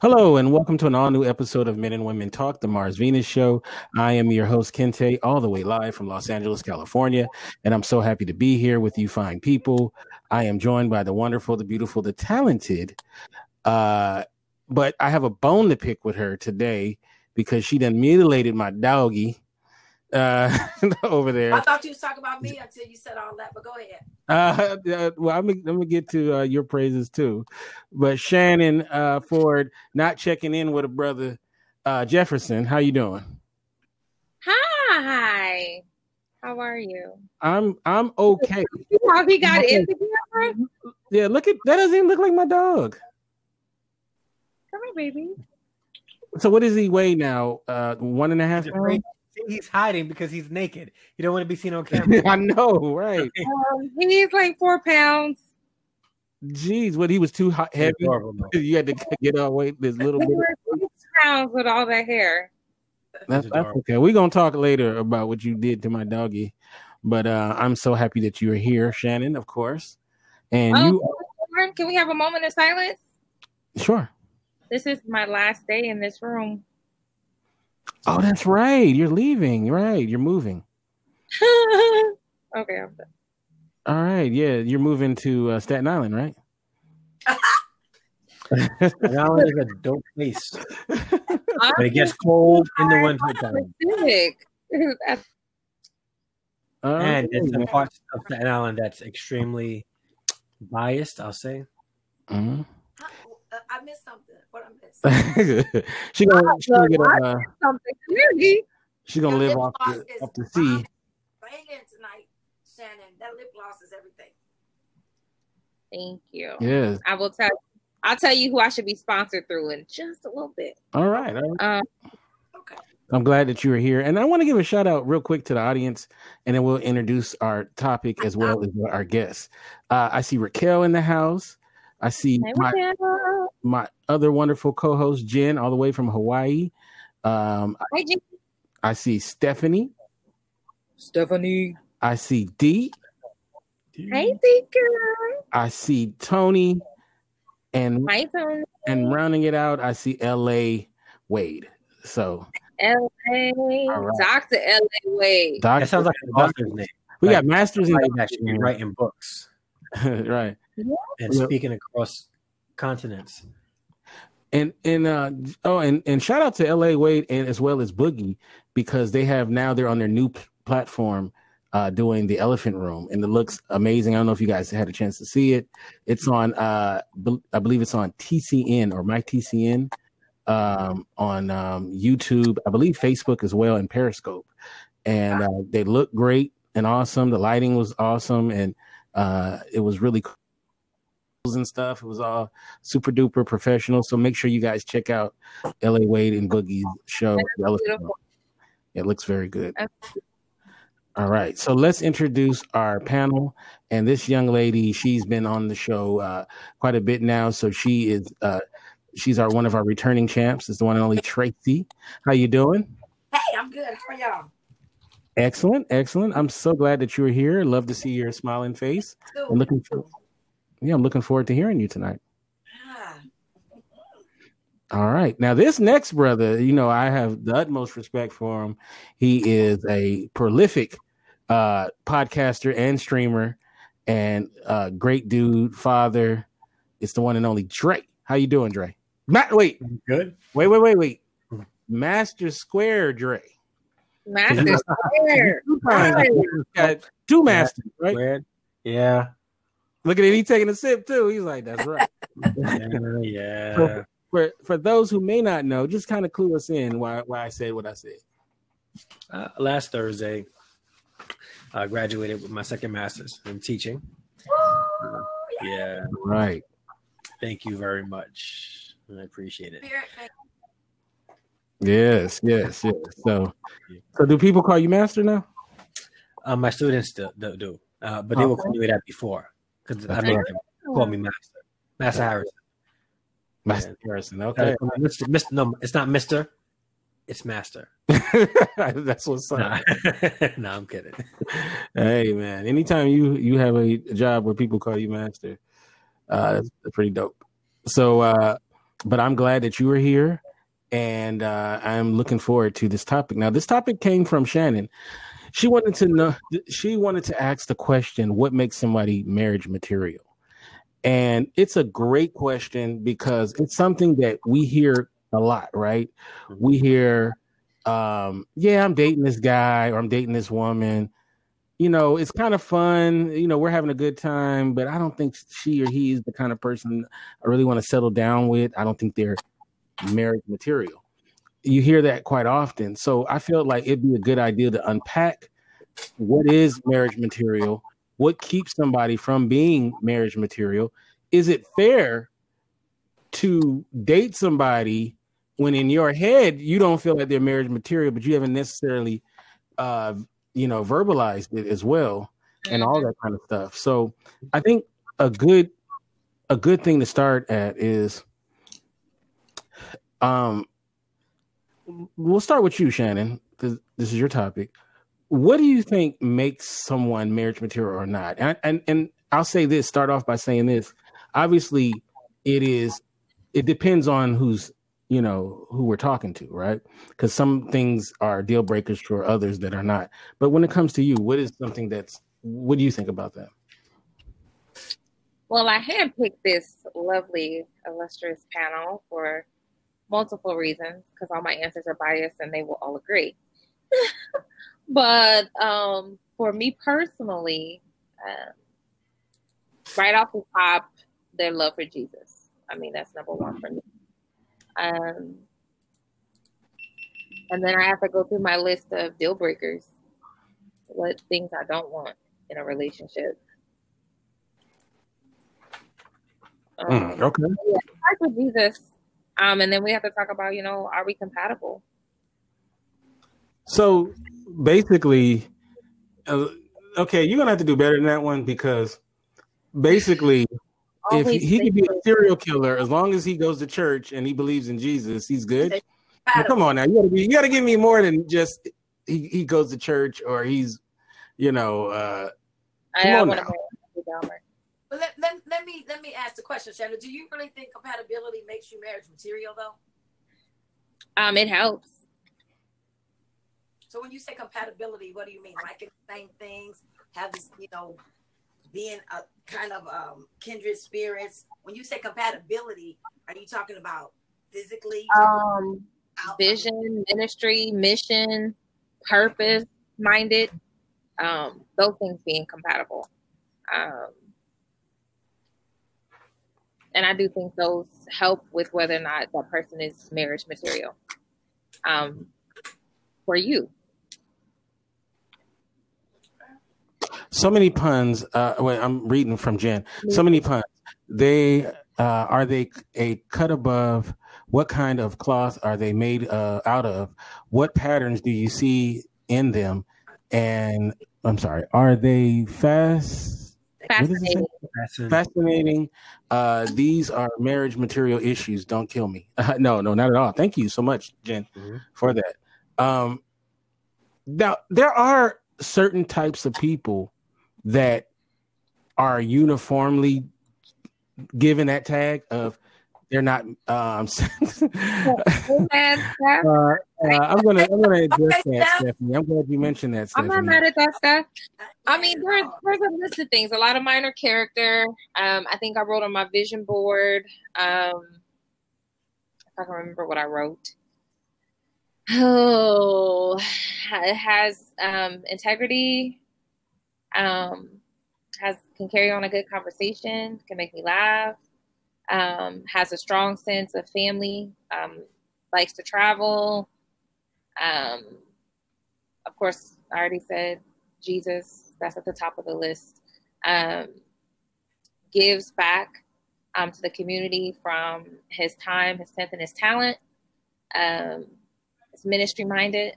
Hello, and welcome to an all new episode of Men and Women Talk, the Mars Venus Show. I am your host, Kente, all the way live from Los Angeles, California. And I'm so happy to be here with you fine people. I am joined by the wonderful, the beautiful, the talented. Uh, but I have a bone to pick with her today because she done mutilated my doggy uh, over there. I thought you was talking about me until you said all that, but go ahead. Uh, uh, well, I'm, I'm gonna get to uh, your praises too, but Shannon uh, Ford not checking in with a brother uh, Jefferson. How you doing? Hi. How are you? I'm I'm okay. How he got in the camera? Yeah, look at that. Doesn't even look like my dog. Come here, baby. So what does he weigh now? Uh, one and a half He's pounds. Afraid- He's hiding because he's naked. You don't want to be seen on camera. I know, right? Um, he's like four pounds. Jeez, what he was too hot, heavy. You had to get all weight this little He bit. six pounds with all that hair. That's, that's okay. We're gonna talk later about what you did to my doggy, but uh, I'm so happy that you're here, Shannon. Of course, and Oh, you Lauren, Can we have a moment of silence? sure. This is my last day in this room. Oh, that's right. You're leaving. Right. You're moving. okay, I'm done. All right. Yeah, you're moving to uh, Staten Island, right? Long Island is a dope place, but it gets cold in the winter time. All And right. there's some parts of Staten Island that's extremely biased. I'll say. Mhm. I, uh, I missed something. What I missed? she gonna she gonna get a, uh, something clearly. she gonna live off the, off the sea. Banging tonight, Shannon. That lip gloss is everything. Thank you. Yes. I will tell. I'll tell you who I should be sponsored through in just a little bit. All right. All right. Um, Okay. I'm glad that you are here. And I want to give a shout out real quick to the audience, and then we'll introduce our topic as well as our guests. Uh, I see Raquel in the house. I see hey, my, my other wonderful co host, Jen, all the way from Hawaii. Um, Hi, Jen. I see Stephanie. Stephanie. I see Dee. Hey, Tika. I see Tony. And, Hi, Tony. and rounding it out, I see LA Wade. So, L.A. All right. Dr. L.A. Wade. Doctor, That sounds like a doctor's name. we got masters in Somebody that should writing books right. And Yeah. speaking across continents. And and uh oh and and shout out to LA Wade and as well as Boogie because they have now they're on their new p- platform uh doing the Elephant Room and it looks amazing. I don't know if you guys had a chance to see it. It's on uh bel- I believe it's on TCN or my TCN um on um YouTube, I believe Facebook as well and Periscope. And uh, they look great and awesome. The lighting was awesome and uh it was really cool and stuff. It was all super duper professional. So make sure you guys check out LA Wade and Boogie's show. The Elephant beautiful. Room. It looks very good. All right. So let's introduce our panel. And this young lady, she's been on the show uh, quite a bit now. So she is uh, she's our one of our returning champs. It's the one and only Tracy. How you doing? Hey, I'm good. How are y'all? Excellent, excellent. I'm so glad that you were here. Love to see your smiling face. Good. I'm looking for yeah, I'm looking forward to hearing you tonight. Ah, All right. Now, this next brother, you know, I have the utmost respect for him. He is a prolific uh, podcaster and streamer and uh, great dude, father. It's the one and only Dre. How you doing, Dre? Matt, wait, Good. wait, wait, wait, wait. Master Square Dre. Master Square. Right. Two masters, right? Yeah. Look at it. He taking a sip too. He's like, that's right. Yeah. yeah. for for those who may not know, just kind of clue us in why why I said what I said. Uh, last Thursday, I graduated with my second master's in teaching. woo, Yeah. Right. Thank you very much. I appreciate it. Yes, yes, yes. So, so do people call you master now? Uh, my students still do, do. Uh, but they were Okay. calling me that before because I mean, right. call me master. Master Harrison. Master Harrison. Uh, Okay, Mr. Mr. No, it's not Mister. It's Master. that's what's up. Nah. no, I'm kidding. Hey, man. Anytime you you have a job where people call you master, uh, that's pretty dope. So, uh, but I'm glad that you are here, and uh, I'm looking forward to this topic. Now, this topic came from Shannon. She wanted to know. She wanted to ask the question, "What makes somebody marriage material?" And it's a great question because it's something that we hear a lot, right? We hear, um, "Yeah, I'm dating this guy or I'm dating this woman." you know, it's kind of fun. You know, we're having a good time, but I don't think she or he is the kind of person I really want to settle down with. I don't think they're marriage material. You hear that quite often. So I feel like it'd be a good idea to unpack what is marriage material, what keeps somebody from being marriage material. Is it fair to date somebody when in your head you don't feel like they're marriage material, but you haven't necessarily uh, you know verbalized it as well and all that kind of stuff so i think a good a good thing to start at is um we'll start with you shannon because this is your topic. What do you think makes someone marriage material or not? And, and and i'll say this start off by saying this. Obviously it is it depends on who's you know who we're talking to right? Because some things are deal breakers for others that are not. But when it comes to you what is something that's what do you think about that? Well i handpicked this lovely illustrious panel for multiple reasons because all my answers are biased and they will all agree but um, for me personally um, right off the top their love for jesus i mean that's number one for me um, and then I have to go through my list of deal breakers, what things I don't want in a relationship. Um, mm, okay. Yeah, with Jesus. Um, and then we have to talk about, you know, are we compatible? So basically, uh, okay, you're gonna have to do better than that one because basically if he, he could be a serial killer as long as he goes to church and he believes in Jesus, he's good. But come on now, you gotta be, you gotta give me more than just he, he goes to church or he's, you know, uh, come on now. But let, let, let me let me ask the question, Shannon. Do you really think compatibility makes you marriage material though? Um, it helps. So when you say compatibility, what do you mean? Like the same things, have this, you know, being a kind of um, kindred spirits. When you say compatibility, are you talking about physically? Um, vision, ministry, mission, purpose minded. Um, those things being compatible. Um, and I do think those help with whether or not that person is marriage material um, for you. so many puns. Uh, wait, I'm reading from Jen. So many puns. They uh, are they a cut above? What kind of cloth are they made uh, out of? What patterns do you see in them? And I'm sorry, are they fast? Fascinating. Fascinating. Uh, these are marriage material issues. Don't kill me. no, no, not at all. Thank you so much, Jen, mm-hmm. for that. Um, now there are certain types of people that are uniformly given that tag of they're not um uh, uh, I'm gonna I'm gonna address that, Stephanie. I'm glad you mentioned that. Stephanie. I'm not mad at that stuff. I mean, there's there's a list of things. A lot of minor character. Um, I think I wrote on my vision board. Um, if I can remember what I wrote. Oh, it has um, integrity. Um, has can carry on a good conversation, can make me laugh, um, has a strong sense of family, um, likes to travel. Um, of course, I already said Jesus. That's at the top of the list. Um, gives back um, to the community from his time, his strength, and his talent. Um, is ministry minded.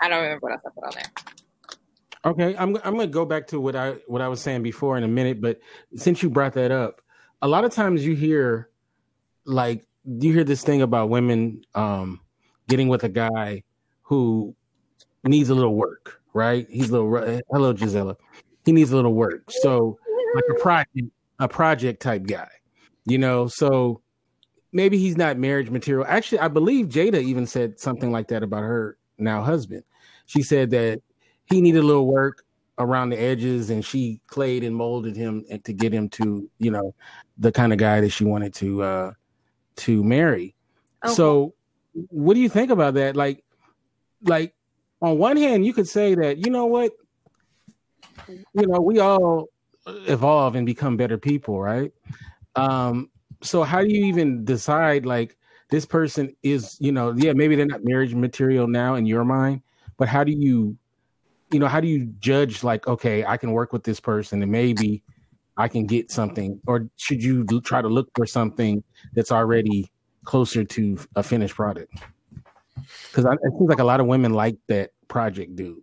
I don't remember what else I put on there. Okay, I'm I'm gonna go back to what I what I was saying before in a minute, but since you brought that up, a lot of times you hear like you hear this thing about women um getting with a guy who needs a little work, right? He's a little hello Gisela. He needs a little work. So like a project a project type guy. You know, so maybe he's not marriage material. Actually, I believe Jada even said something like that about her now husband. She said that he needed a little work around the edges and she clayed and molded him to get him to, you know, the kind of guy that she wanted to uh to marry. Okay. So what do you think about that? Like like on one hand you could say that, you know what? You know, we all evolve and become better people, right? Um so how do you even decide like this person is, you know, yeah, maybe they're not marriage material now in your mind, but how do you you know, how do you judge like, okay, I can work with this person and maybe I can get something, or should you try to look for something that's already closer to a finished product? Because it seems like a lot of women like that project dude.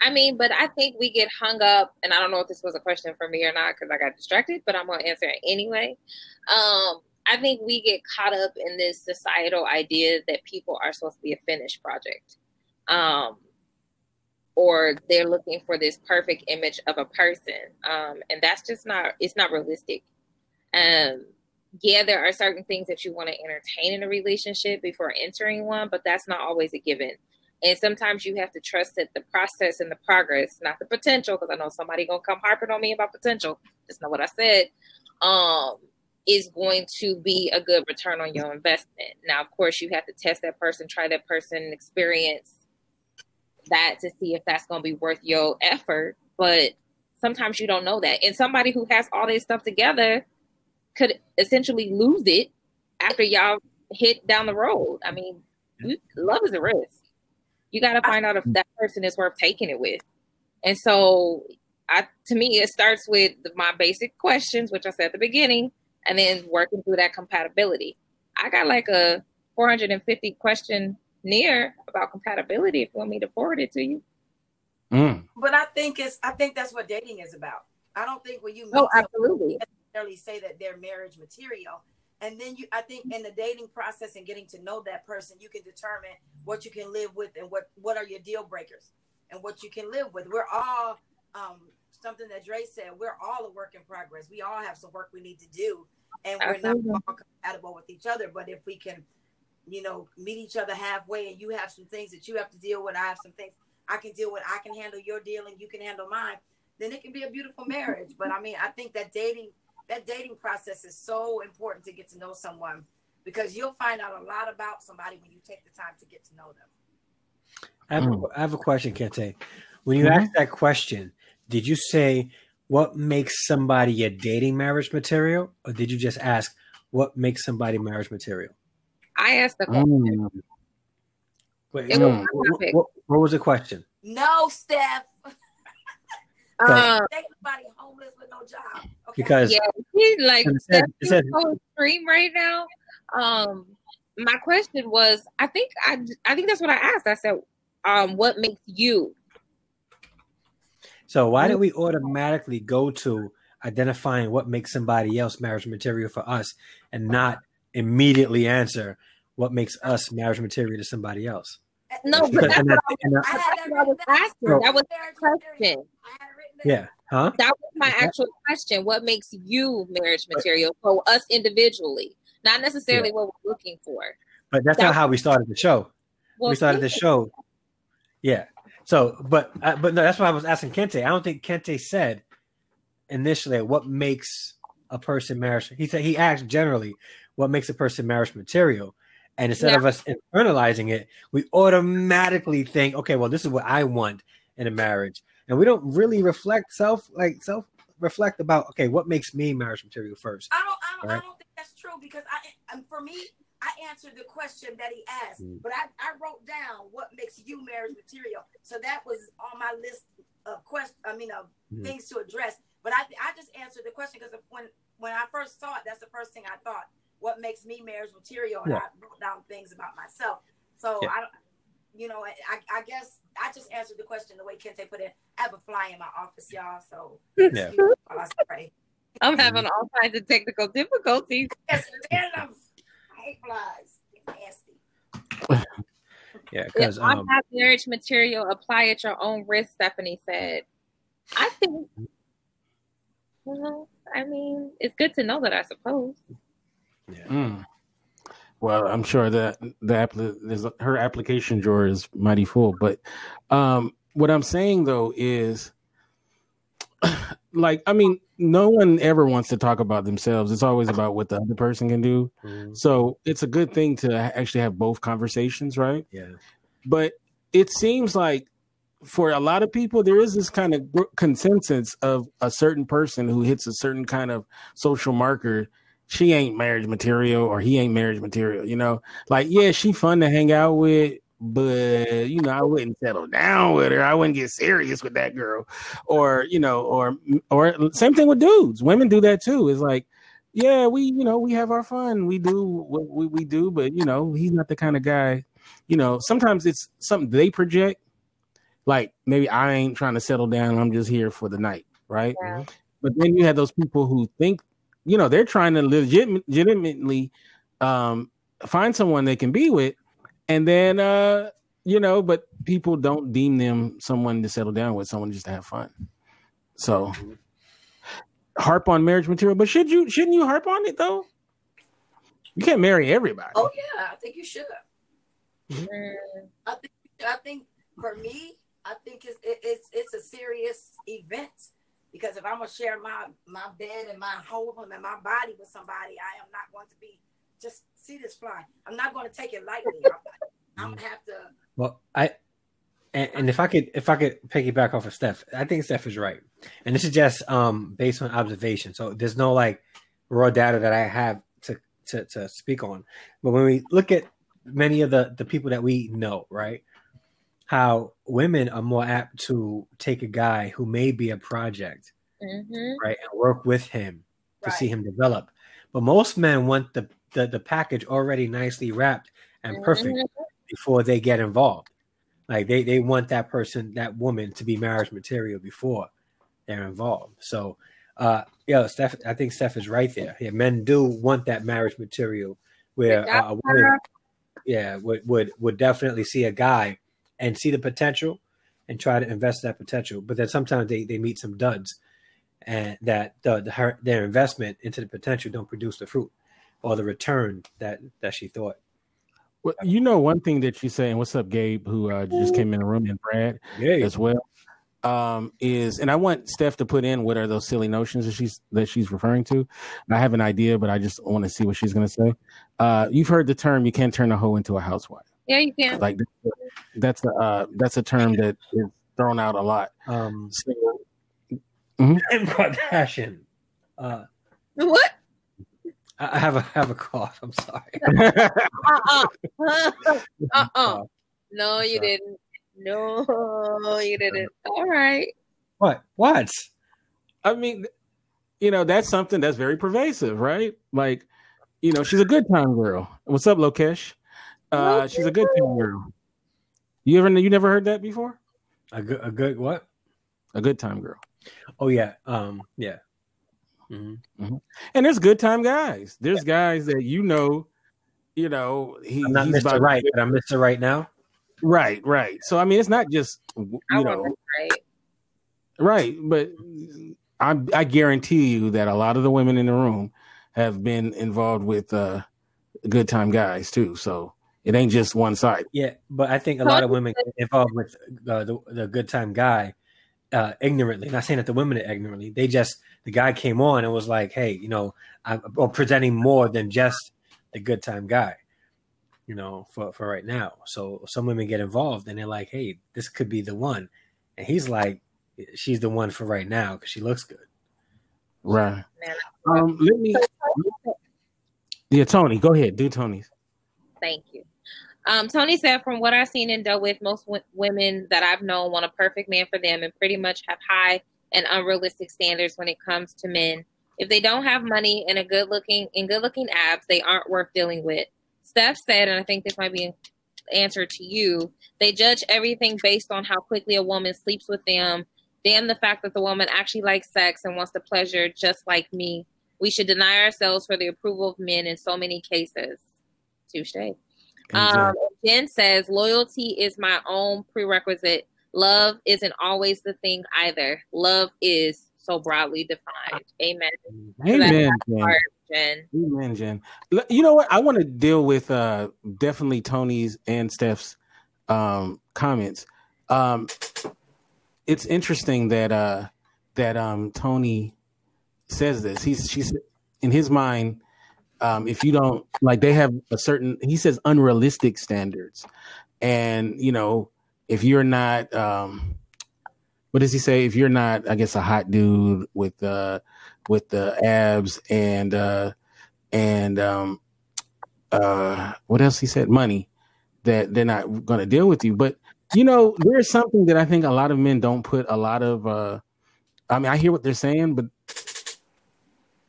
I mean, but I think we get hung up, and I don't know if this was a question for me or not because I got distracted, but I'm to answer it anyway. Um, I think we get caught up in this societal idea that people are supposed to be a finished project. Um, or they're looking for this perfect image of a person. Um, and that's just not it's not realistic. Um, yeah there are certain things that you want to entertain in a relationship before entering one but that's not always a given. And sometimes you have to trust that the process and the progress not the potential because i know somebody gonna come harping on me about potential. That's not what i said. Um, is going to be a good return on your investment. Now of course you have to test that person try that person experience that to see if that's going to be worth your effort. But sometimes you don't know that. And somebody who has all this stuff together could essentially lose it after y'all hit down the road. I mean, love is a risk. You got to find out if mm. that person is worth taking it with. And so, I to me, it starts with my basic questions, which I said at the beginning, and then working through that compatibility. I got like a 450 question near about compatibility if you want me to forward it to you. Mm. But I think it's I think that's what dating is about. I don't think when you oh absolutely necessarily say that they're marriage material. And then you I think in the dating process and getting to know that person, you can determine what you can live with and what what are your deal breakers and what you can live with. We're all um something that Dre said, we're all a work in progress. We all have some work we need to do and we're absolutely. not all compatible with each other. But if we can you know, meet each other halfway and you have some things that you have to deal with. I have some things I can deal with. I can handle your deal and you can handle mine. Then it can be a beautiful marriage. But I mean, I think that dating, that dating process is so important to get to know someone because you'll find out a lot about somebody when you take the time to get to know them. I have, a, I have a question, Kente. When you mm-hmm. asked that question, did you say what makes somebody a dating marriage material, or did you just ask what makes somebody marriage material? I asked the question. Mm. Wait, no, what, what, what, was the question? No, Steph. um, Anybody homeless with no job. Okay. Because yeah, he's like said, said, so extreme right now. Um, my question was, I think I, I think that's what I asked. I said, um, what makes you? So why do we automatically go to identifying what makes somebody else marriage material for us and not immediately answer what makes us marriage material to somebody else. No, but that's what I, was asking. That was the question. Yeah. Huh? That was my actual question. What makes you marriage material for us individually? Not necessarily yeah. what we're looking for. But that's that not how we started the show. Well, we started the show. Yeah. So, but uh, but no, that's why I was asking Kente. I don't think Kente said initially what makes a person marriage. He said he asked generally what makes a person marriage material. And instead yeah. of us internalizing it, we automatically think, okay, well, this is what I want in a marriage. And we don't really reflect self, like self reflect about, okay, what makes me marriage material first? I don't, I don't, right? I don't think that's true because I, for me, I answered the question that he asked, mm. but I, I wrote down what makes you marriage material. So that was on my list of questions, I mean, of mm. things to address. But I, I just answered the question because when, when I first saw it, that's the first thing I thought what makes me marriage material, and yeah. I wrote down things about myself. So yeah. I don't, you know, I, I guess I just answered the question the way Kente put it. I have a fly in my office, y'all. So yeah. I'm having all kinds of technical difficulties. Yes, I hate flies. Nasty. yeah, because um, I have marriage material. Apply at your own risk. Stephanie said. I think. Well, I mean, it's good to know that. I suppose. Yeah. Mm. Well, I'm sure that the her application drawer is mighty full. But um, what I'm saying though is, like, I mean, no one ever wants to talk about themselves. It's always about what the other person can do. Mm-hmm. So it's a good thing to actually have both conversations, right? Yeah. But it seems like for a lot of people, there is this kind of consensus of a certain person who hits a certain kind of social marker. She ain't marriage material, or he ain't marriage material. You know, like yeah, she fun to hang out with, but you know, I wouldn't settle down with her. I wouldn't get serious with that girl, or you know, or or same thing with dudes. Women do that too. It's like, yeah, we you know we have our fun, we do what we, we do, but you know, he's not the kind of guy. You know, sometimes it's something they project like maybe I ain't trying to settle down. I'm just here for the night, right? Yeah. But then you have those people who think, you know, they're trying to legit, legitimately um, find someone they can be with, and then uh, you know, but people don't deem them someone to settle down with, someone just to have fun. So harp on marriage material, but should you shouldn't you harp on it though? You can't marry everybody. Oh yeah, I think you should. Mm. I think I think for me, I think it's it's it's a serious event because if I'm gonna share my my bed and my home and my body with somebody, I am not going to be just see this fly. I'm not going to take it lightly. I'm, I'm gonna have to. Well, I and, and, if I could if I could piggyback off of Steph, I think Steph is right, and this is just um based on observation. So there's no like raw data that I have to to to speak on. But when we look at many of the the people that we know, right? how women are more apt to take a guy who may be a project, mm-hmm. right, and work with him to right. see him develop. But most men want the, the, the package already nicely wrapped and perfect mm-hmm. before they get involved. Like they, they want that person, that woman to be marriage material before they're involved. So uh yeah, Steph I think Steph is right there. Yeah, men do want that marriage material where uh, a woman yeah would, would would definitely see a guy and see the potential and try to invest that potential. But then sometimes they, they meet some duds and that the, the, their investment into the potential don't produce the fruit or the return that that she thought. Well, you know one thing that she's saying. What's up, Gabe? Who uh, just came in the room and Brad as well. Um, is and I want Steph to put in what are those silly notions that she's that she's referring to. I have an idea, but I just want to see what she's going to say. Uh, you've heard the term "you can't turn a hoe into a housewife." Yeah, you can. Like that's a uh, that's a term that is thrown out a lot. Um, so, mm-hmm. Kardashian. Uh, what? I have a have a cough. I'm sorry. uh uh-uh. uh. No, you didn't. No, you didn't. All right. What? What? I mean, you know, that's something that's very pervasive, right? Like, you know, she's a good time girl. What's up, Lokesh? Uh, she's a good time girl. You ever you never heard that before? A good a good what? A good time girl. Oh yeah. Um yeah. Mm-hmm. Mm-hmm. And there's good time guys. There's guys that you know, you know, he, I'm not Mr. Right, but I'm Mr. Right now. Right, right. So I mean, it's not just you know, right. right, but I I guarantee you that a lot of the women in the room have been involved with uh good time guys too. So it ain't just one side. Yeah, but I think a lot of women get involved with uh, the, the good time guy uh, ignorantly. Not saying that the women are ignorantly. They just the guy came on and was like, "Hey, you know, I'm or presenting more than just the good time guy." You know, for for right now. So some women get involved and they're like, "Hey, this could be the one," and he's like, "She's the one for right now because she looks good." Right. Um, let me. Yeah, Tony, go ahead. Do Tony's. Thank you. Um, Tony said, from what I've seen and dealt with, most w- women that I've known want a perfect man for them and pretty much have high and unrealistic standards when it comes to men. If they don't have money and a good looking and good looking abs, they aren't worth dealing with. Steph said, and I think this might be an answer to you, they judge everything based on how quickly a woman sleeps with them. Damn the fact that the woman actually likes sex and wants the pleasure just like me. We should deny ourselves for the approval of men in so many cases. Touche. Um, Jen says loyalty is my own prerequisite. Love isn't always the thing either. Love is so broadly defined. Amen. Amen. Jen. Amen, Jen. You know what? I want to deal with uh definitely Tony's and Steph's um comments. Um it's interesting that uh that um Tony says this. He's she's in his mind um, if you don't like they have a certain he says unrealistic standards. And you know if you're not um what does he say? If you're not i guess a hot dude with uh with the abs and uh and um uh what else he said? Money that they're not going to deal with you. But you know there's something that i think a lot of men don't put a lot of uh i mean i hear what they're saying but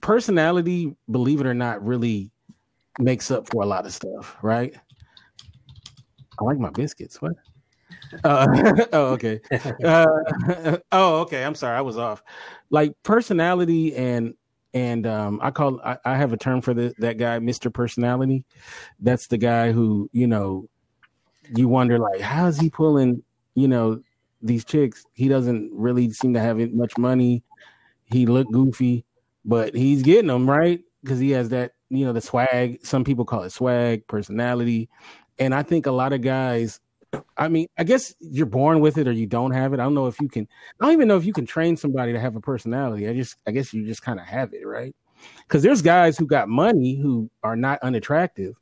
personality believe it or not really makes up for a lot of stuff right i like my biscuits what uh, oh, okay. Uh, oh, okay. I'm sorry. I was off. Like personality and and um, I call I, I have a term for the, that guy, Mister Personality. That's the guy who you know you wonder like how is he pulling you know these chicks? He doesn't really seem to have much money. He look goofy, but he's getting them right because he has that you know the swag. Some people call it swag, personality, and I think a lot of guys I mean, I guess you're born with it or you don't have it. I don't know if you can. I don't even know if you can train somebody to have a personality. I just, I guess you just kind of have it, right? Because there's guys who got money who are not unattractive,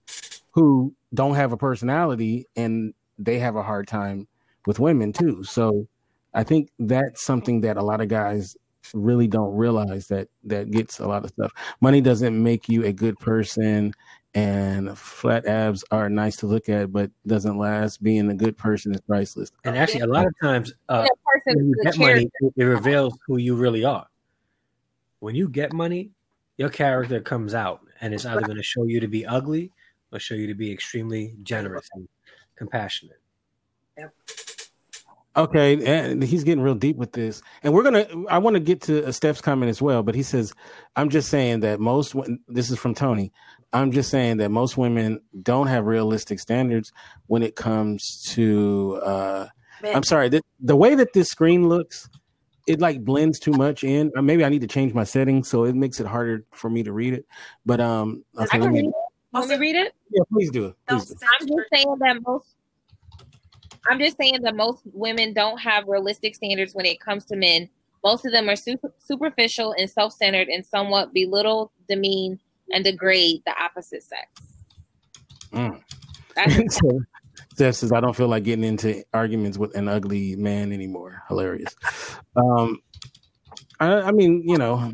who don't have a personality, and they have a hard time with women too. So I think that's something that a lot of guys really don't realize that that gets a lot of stuff. Money doesn't make you a good person and flat abs are nice to look at, but doesn't last. Being a good person is priceless. And actually, a lot of times, uh, when you get money, it reveals who you really are. When you get money, your character comes out, and it's either going to show you to be ugly or show you to be extremely generous and compassionate. Yep. Okay, and he's getting real deep with this, and we're gonna. I want to get to Steph's comment as well, but he says, "I'm just saying that most. This is from Tony. I'm just saying that most women don't have realistic standards when it comes to. uh I'm sorry, the, the way that this screen looks, it like blends too much in. Or maybe I need to change my settings so it makes it harder for me to read it. But um, okay, I can read it. Want me read it? Yeah, please do it. Please do. I'm just saying that most I'm just saying that most women don't have realistic standards when it comes to men. Most of them are super, superficial and self centered and somewhat belittle, demean, and degrade the opposite sex. Mm. Steph says, I don't feel like getting into arguments with an ugly man anymore. Hilarious. Um, I, I mean, you know,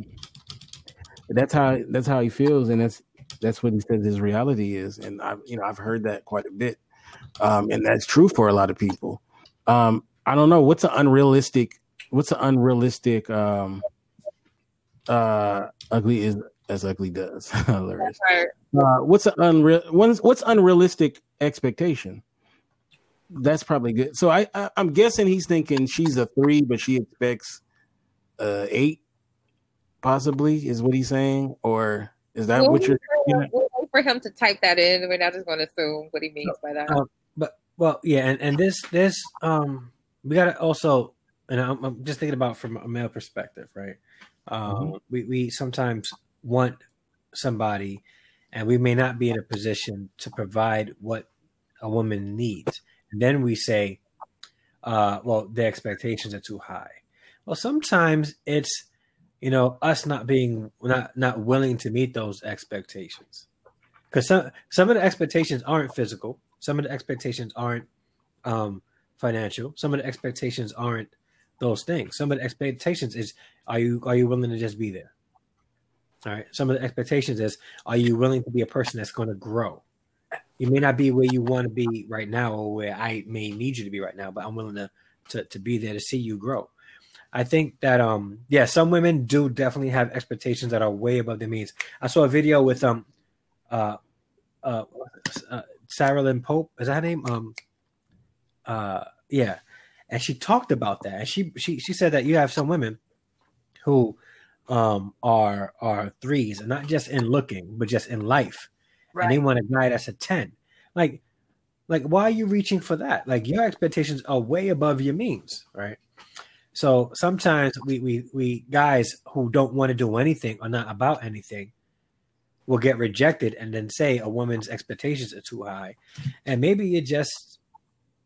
that's how that's how he feels, and that's that's what he says his reality is. And I've you know I've heard that quite a bit um, and that's true for a lot of people. Um, I don't know what's an unrealistic. What's an unrealistic? Um, uh, ugly is as ugly does. Hilarious. Uh, what's an unreal? What's, what's unrealistic expectation? That's probably good. So I, I am guessing he's thinking she's a three, but she expects uh eight, possibly is what he's saying, or is that what you're? We'll wait for him to type that in. We're not just going to assume what he means by that. But well, yeah, and and this this um we got to also, and I'm, I'm, just thinking about from a male perspective, right? Um, mm-hmm. We we sometimes want somebody, and we may not be in a position to provide what a woman needs, and then we say, uh, well, the expectations are too high. Well, sometimes it's you know us not being not not willing to meet those expectations because some some of the expectations aren't physical some of the expectations aren't um, financial. Some of the expectations aren't those things. Some of the expectations is are you are you willing to just be there? All right? Some of the expectations is are you willing to be a person that's going to grow? You may not be where you want to be right now or where i may need you to be right now but i'm willing to to, to be there to see you grow. I think that um yeah, some women do definitely have expectations that are way above their means. I saw a video with um uh uh, uh Sarah Lynn Pope, is that her name? Um uh yeah. And she talked about that. And she she she said that you have some women who um are are threes and not just in looking, but just in life. Right. And they want a guy that's a 10. Like like why are you reaching for that? Like your expectations are way above your means, right? So sometimes we we we guys who don't want to do anything or not about anything will get rejected and then say a woman's expectations are too high, and maybe you're just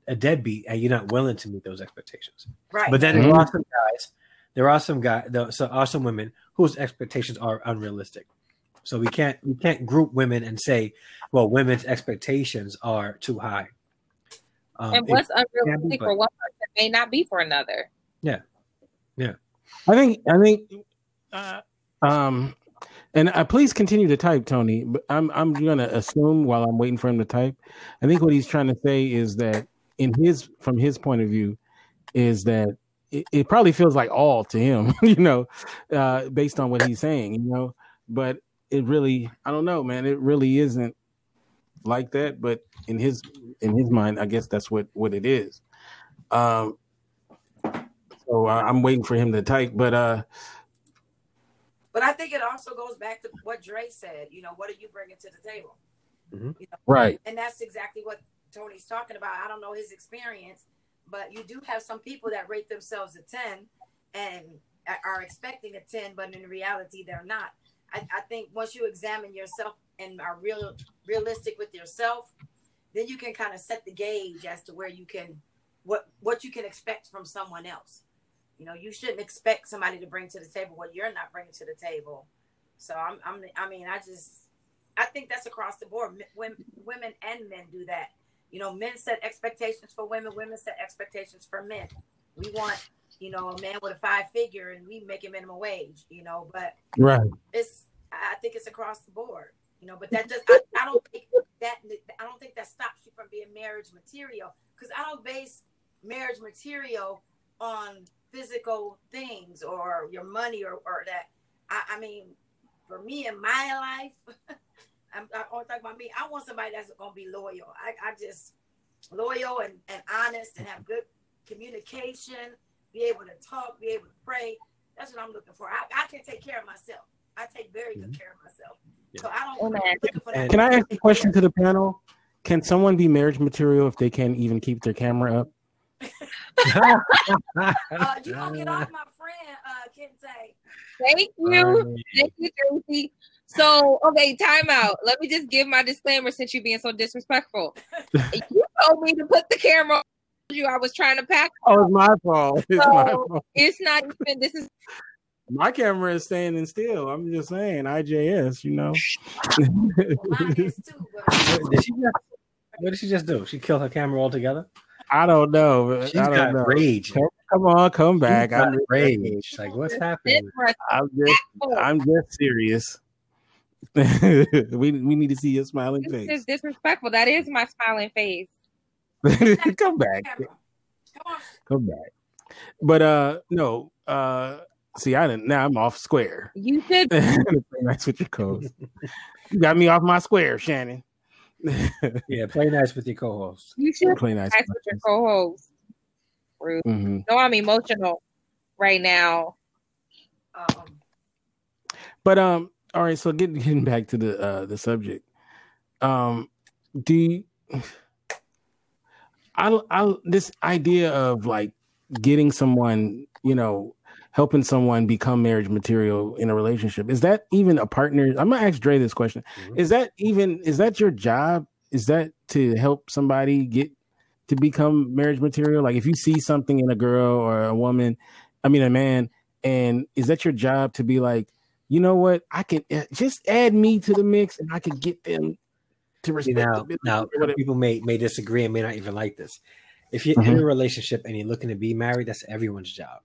a deadbeat and you're not willing to meet those expectations. Right. But then Mhm. there are some guys, there are some guys, there so are some women whose expectations are unrealistic. So we can't we can't group women and say, well, women's expectations are too high. Um, and what's can be, unrealistic for one person may not be for another. Yeah, yeah. I think I think uh, um and uh, please continue to type Tony but I'm I'm going to assume while I'm waiting for him to type I think what he's trying to say is that in his from his point of view is that it, it probably feels like all to him you know uh based on what he's saying you know? But it really I don't know man it really isn't like that but in his in his mind I guess that's what what it is. Um so uh, I'm waiting for him to type but uh But I think it also goes back to what Dre said. You know, what are you bringing to the table? Mhm. You know, right and that's exactly what Tony's talking about. I don't know his experience, but you do have some people that rate themselves a 10 and are expecting a 10, but in reality, they're not. I, I think once you examine yourself and are real realistic with yourself, then you can kind of set the gauge as to where you can what what you can expect from someone else. You know, you shouldn't expect somebody to bring to the table what you're not bringing to the table. So I'm, I'm I mean, I just I think that's across the board. Women, women and men do that. You know, men set expectations for women. Women set expectations for men. We want, you know, a man with a five figure, and we make him minimum wage. You know, but right it's I think it's across the board. You know, but that does I, I don't think that I don't think that stops you from being marriage material because I don't base marriage material on physical things or your money or, or that. I, I mean, for me in my life, I'm, I want to talk about me. I want somebody that's going to be loyal. I, I just loyal and, and honest and have good communication, be able to talk, be able to pray. That's what I'm looking for. I, I can take care of myself. I take very good mm-hmm. care of myself. So I don't. I'm Amen. looking for that. Can I ask a question to the panel? Can someone be marriage material if they can't even keep their camera up? Uh, you gonna get off my friend, uh, Kente. Thank you. Thank you, Tracy. So, okay, time out. Let me just give my disclaimer since you're being so disrespectful. you told me to put the camera on you. I was trying to pack. Oh, it's my fault. It's my fault. It's not even, this is My camera is standing still. I'm just saying, IJS, you know. Mine too. But did she just, what did she just do? She killed her camera altogether. I don't know. but She's I don't got know. rage. Come, come on, come back. She's got I'm, rage. Like what's happening? I'm just, I'm just serious. we we need to see your smiling This is face. disrespectful. That is my smiling face. come back. Come on. Come back. But uh no, uh see I didn't now I'm off square. You should that's what with your codes. you got me off my square, Shannon. Yeah, play nice with your co-host. you should Play nice. nice with your co-host. Rude. hmm No, I'm emotional right now. Um, But um, all right. So getting getting back to the uh the subject, um, do you, I I this idea of like getting someone, you know, helping someone become marriage material in a relationship is that even a partner? I'm gonna ask Dre this question. Mhm. Is that even is that your job? Is that to help somebody get to become marriage material? Like if you see something in a girl or a woman, I mean a man, and is that your job to be like, you know what, I can uh, just add me to the mix and I can get them to respect now, the now or people may may disagree and may not even like this. If you're in Mhm. a relationship and you're looking to be married, that's everyone's job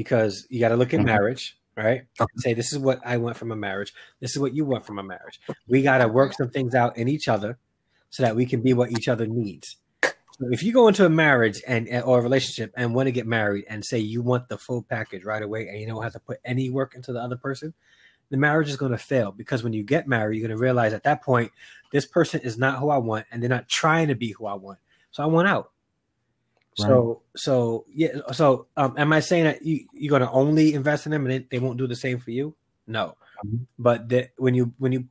because you got to look at Mhm. marriage, right? Okay. Say this is what I want from a marriage. This is what you want from a marriage. We got to work some things out in each other so that we can be what each other needs. So if you go into a marriage and or a relationship and want to get married and say you want the full package right away and you don't have to put any work into the other person, the marriage is going to fail because when you get married, you're going to realize at that point this person is not who I want and they're not trying to be who I want. So I want out. So so yeah. So um, am I saying that you you're going to only invest in them and they, they won't do the same for you? No. Mhm. But the, when you when you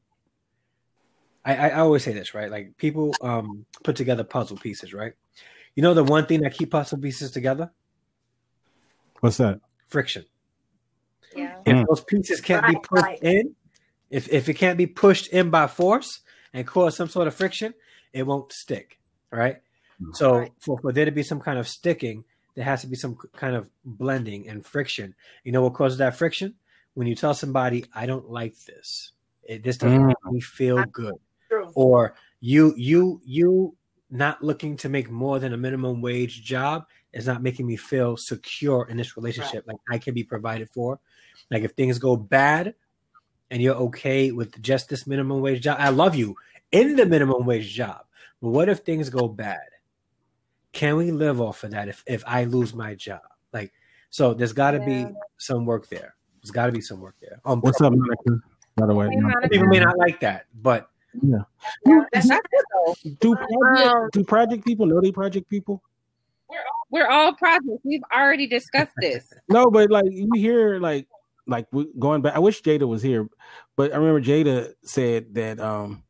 I, I I always say this right like people um put together puzzle pieces right you know the one thing that keep puzzle pieces together What's that? Friction. Yeah. If Mm. those pieces can't be Right, pushed right. in, if if it can't be pushed in by force and cause some sort of friction, it won't stick. Right. So Right. for, for there to be some kind of sticking, there has to be some kind of blending and friction. You know what causes that friction? When you tell somebody, "I don't like this. It, this doesn't Mm. make me feel good," True. or you you you not looking to make more than a minimum wage job is not making me feel secure in this relationship like i can be provided for like if things go bad and you're okay with just this minimum wage job i love you in the minimum wage job but what if things go bad can we live off of that if, if i lose my job like so there's got to Yeah. be some work there there's got to be some work there um, What's up, Monica? By the way, Hey, people may not like that but That's That's it, do project, Um, do project people know they project people? We're all projects. We've already discussed this. No, but like you hear like like we- going back. I wish Jada was here, but I remember Jada said that um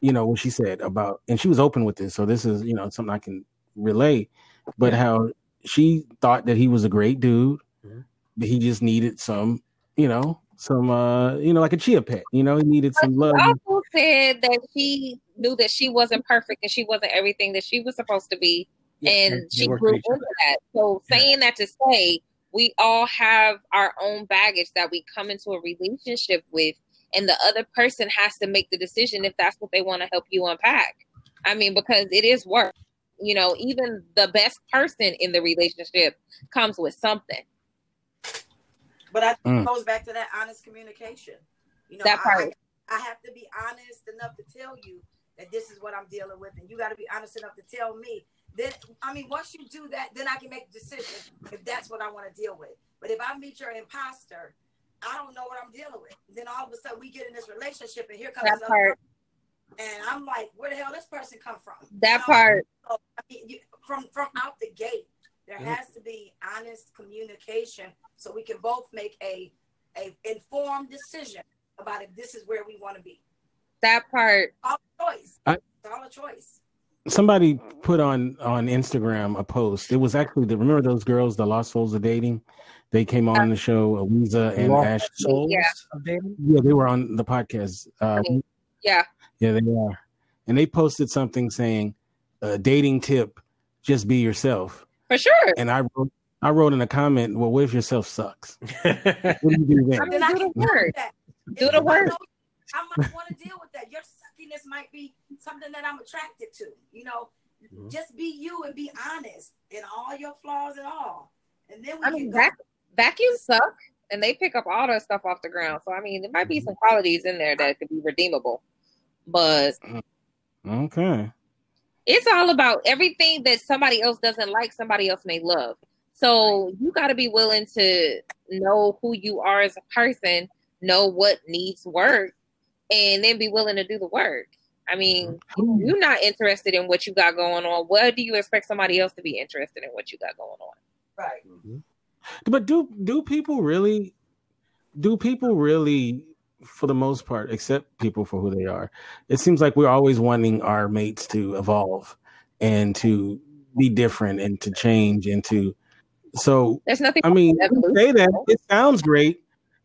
you know what she said about, and she was open with this. So this is you know something I can relay, but how she thought that he was a great dude, Mhm. but he just needed some you know some uh you know like a chia pet. You know he needed some love. Also said that she knew that she wasn't perfect and she wasn't everything that she was supposed to be, and she grew into that. So Yeah. saying that to say we all have our own baggage that we come into a relationship with, and the other person has to make the decision if that's what they want to help you unpack. I mean, because it is work. You know, even the best person in the relationship comes with something. But I think Mm. it goes back to that honest communication. You know, That part. I, I have to be honest enough to tell you that this is what I'm dealing with, and you got to be honest enough to tell me. Then, I mean, once you do that, then I can make a decision if that's what I want to deal with. But if I meet your imposter, I don't know what I'm dealing with. Then all of a sudden, we get in this relationship, and here comes That this other part. Person, and I'm like, where the hell this person come from? That You know? part. So, I mean, you, from from out the gate, there Mhm. has to be honest communication so we can both make a a informed decision about if this is where we want to be. That part. All choice. I- it's all a choice. somebody put on on Instagram a post. It was actually the remember those girls, the Lost Souls of Dating. They came on the show, Aliza and Lost Ash. souls Yeah. of dating? Yeah, they were on the podcast. Uh, Yeah. yeah, they are, and they posted something saying, uh, "Dating tip: Just be yourself." For sure. And I wrote, I wrote in a comment, "Well, what if yourself sucks? What do you do I mean, Then I do the work. Do the I work. I might want to deal with that. Your suckiness might be something that I'm attracted to. You know, Mhm. just be you and be honest in all your flaws and all. And then we I can mean, go. vac- vacuums suck, and they pick up all that stuff off the ground. So I mean, there might be some qualities in there that could be redeemable, but Okay, it's all about everything that somebody else doesn't like. Somebody else may love. So you got to be willing to know who you are as a person, know what needs work, and then be willing to do the work. I mean, Mm-hmm. you're not interested in what you got going on. What do you expect somebody else to be interested in what you got going on? Right. But do do people really? Do people really, for the most part, accept people for who they are? It seems like we're always wanting our mates to evolve and to be different and to change and to. So There's nothing. I mean, wrong with you say that it sounds great.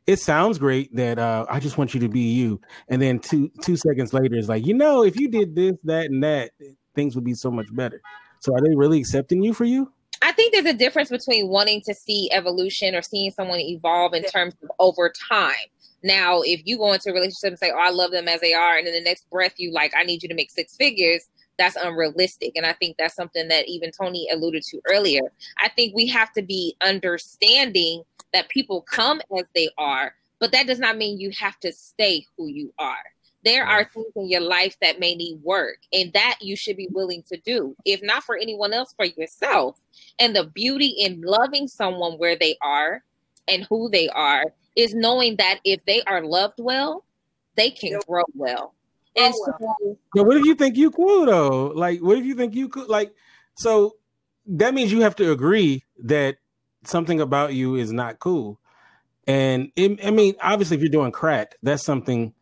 It sounds great that uh, I just want you to be you, and then two two seconds later, it's like you know, if you did this, that, and that, things would be so much better. So, are they really accepting you for you? I think there's a difference between wanting to see evolution or seeing someone evolve in terms of over time. Now, if you go into a relationship and say, "Oh, I love them as they are," and in the next breath you like, "I need you to make six figures," that's unrealistic. And I think that's something that even Tony alluded to earlier. I think we have to be understanding that people come as they are, but that does not mean you have to stay who you are. There are things in your life that may need work, and that you should be willing to do, if not for anyone else, for yourself. And the beauty in loving someone where they are and who they are is knowing that if they are loved well, they can Yep. grow well. Grow And so, But what if you think you cool though? Like, what if you think you could? Like, so that means you have to agree that something about you is not cool. And it, I mean, obviously, if you're doing crack, that's something,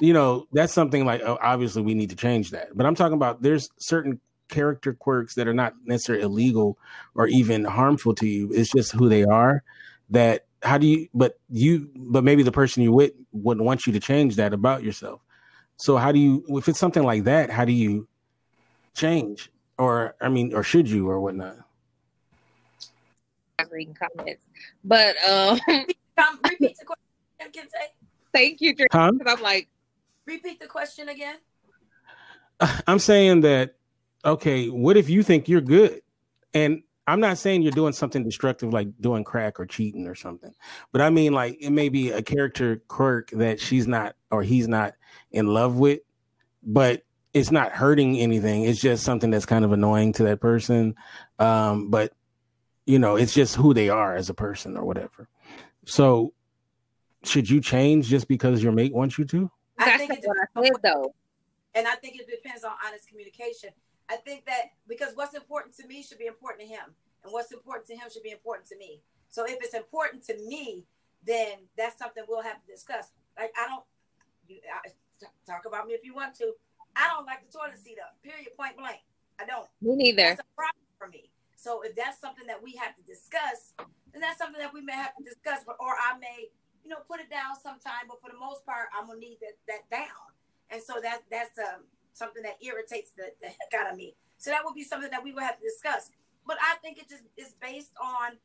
you know, that's something like oh, obviously we need to change that. But I'm talking about there's certain character quirks that are not necessarily illegal or even harmful to you. It's just who they are. That how do you? But you, but maybe the person you with wouldn't want you to change that about yourself. So how do you? If it's something like that, how do you change? Or I mean, or should you, or whatnot? Reading comments, but um, repeat the question. Thank you, Because huh? I'm like, repeat the question again. I'm saying that okay, what if you think you're good? And I'm not saying you're doing something destructive like doing crack or cheating or something, but I mean like it may be a character quirk that she's not or he's not in love with, but it's not hurting anything. It's just something that's kind of annoying to that person. Um, but you know, it's just who they are as a person or whatever. So should you change just because your mate wants you to? I think it's what I said though. And I think it depends on honest communication. I think that because what's important to me should be important to him, and what's important to him should be important to me. So if it's important to me, then that's something we'll have to discuss. Like I don't, you I, talk about me if you want to. I don't like the toilet seat up. Period. Point blank. I don't. Me neither. That's a problem for me. So if that's something that we have to discuss, then that's something that we may have to discuss. But or I may, you know, put it down sometime. But for the most part, I'm gonna need that that down. And so that that's um something that irritates the, the heck out of me. So that would be something that we would have to discuss. But I think it just is based on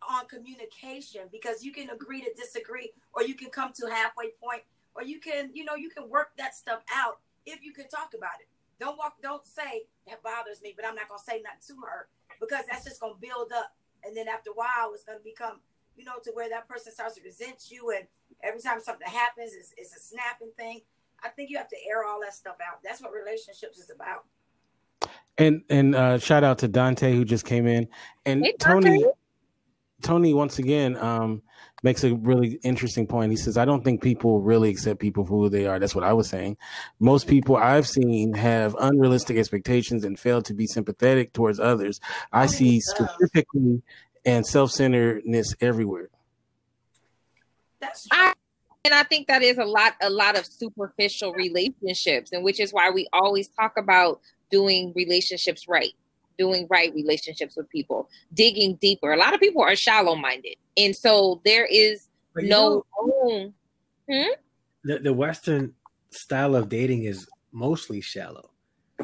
on communication because you can agree to disagree or you can come to halfway point or you can you know you can work that stuff out if you can talk about it don't walk don't say that bothers me but i'm not going to say nothing to her because that's just going to build up and then after a while it's going to become you know to where that person starts to resent you and every time something happens it's, it's a snapping thing I think you have to air all that stuff out. That's what relationships is about. And and uh, shout out to Dante who just came in, and hey, Tony. Tony once again um, makes a really interesting point. He says, "I don't think people really accept people for who they are." That's what I was saying. Most people I've seen have unrealistic expectations and fail to be sympathetic towards others. I see specifically and self-centeredness everywhere. That's true. I and I think that is a lot, a lot of superficial relationships, and which is why we always talk about doing relationships right, doing right relationships with people, digging deeper. A lot of people are shallow minded, and so there is no room. Hmm? The, the Western style of dating is mostly shallow.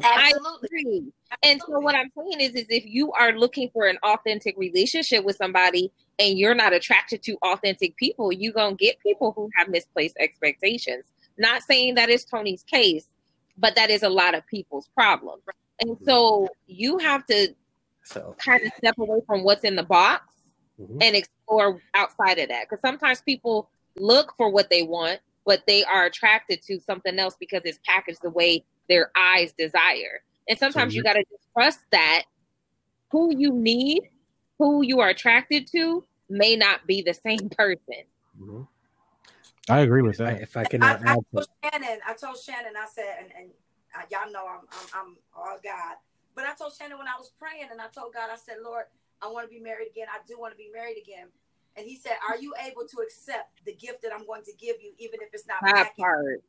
Absolutely. And so what I'm saying is, is if you are looking for an authentic relationship with somebody and you're not attracted to authentic people, you're gonna get people who have misplaced expectations. Not saying that is Tony's case, but that is a lot of people's problem. And so you have to so kind of step away from what's in the box mm-hmm. and explore outside of that. Because sometimes people look for what they want, but they are attracted to something else because it's packaged the way their eyes desire. And sometimes so you got to trust that who you need, who you are attracted to, may not be the same person. Mm-hmm. I agree with that. If I can, I, I, told Shannon, I told Shannon, I said, and, and uh, y'all know I'm, I'm, I'm all God, but I told Shannon when I was praying, and I told God, I said, Lord, I want to be married again. I do want to be married again. And He said, Are you able to accept the gift that I'm going to give you, even if it's not that part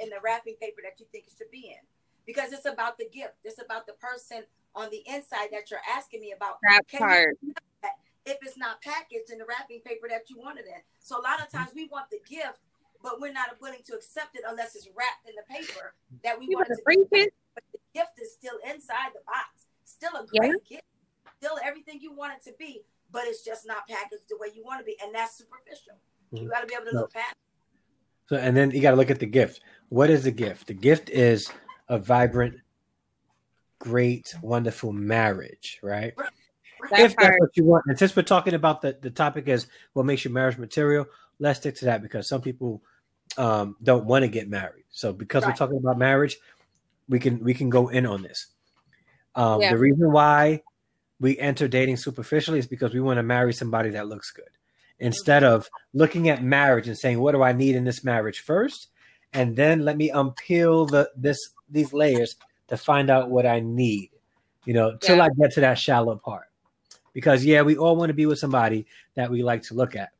in the wrapping paper that you think it should be in because it's about the gift. It's about the person on the inside that you're asking me about. That Can part. That if it's not packaged in the wrapping paper that you wanted in. So a lot of times we want the gift, but we're not willing to accept it unless it's wrapped in the paper that we you want to bring it. But the gift is still inside the box. Still a great yeah. gift. Still everything you want it to be, but it's just not packaged the way you want to be. And that's superficial. Mm-hmm. You got to be able to no. look past so, and then you got to look at the gift. What is the gift? The gift is a vibrant, great, wonderful marriage, right? That if that's what you want. And since we're talking about the, the topic is what makes your marriage material, let's stick to that because some people um, don't want to get married. So because right. we're talking about marriage, we can we can go in on this. Um, yeah. The reason why we enter dating superficially is because we want to marry somebody that looks good instead of looking at marriage and saying, what do I need in this marriage first? And then let me unpeel the this these layers to find out what I need, you know, till I get to that shallow part. Because yeah, we all want to be with somebody that we like to look at.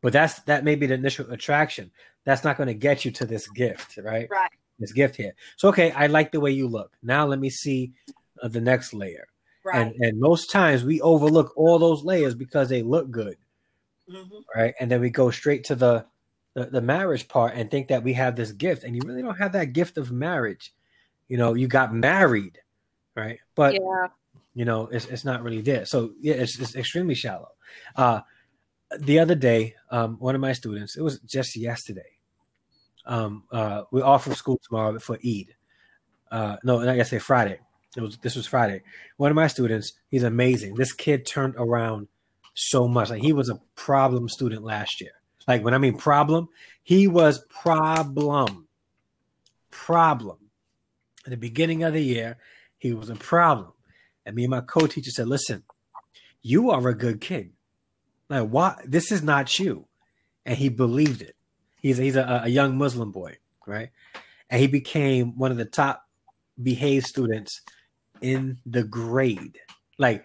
But that's that may be the initial attraction. That's not going to get you to this gift, right? Right. this gift here. So okay, I like the way you look. Now let me see uh, the next layer. Right. And and most times we overlook all those layers because they look good, Mhm. right? And then we go straight to the, the the marriage part and think that we have this gift, and you really don't have that gift of marriage. You know, you got married, right? But yeah. you know, it's it's not really there. So yeah, it's, it's extremely shallow. Uh, the other day, um, one of my students, it was just yesterday. Um, uh, we're off from school tomorrow for Eid. Uh, no, I guess say Friday. It was this was Friday. One of my students, he's amazing. This kid turned around so much. Like he was a problem student last year. Like when I mean problem, he was problem. Problem. At the beginning of the year, he was a problem. And me and my co-teacher said, listen, you are a good kid. Like, why? This is not you. And he believed it. He's, he's a, a young Muslim boy, right? And he became one of the top behaved students in the grade. Like,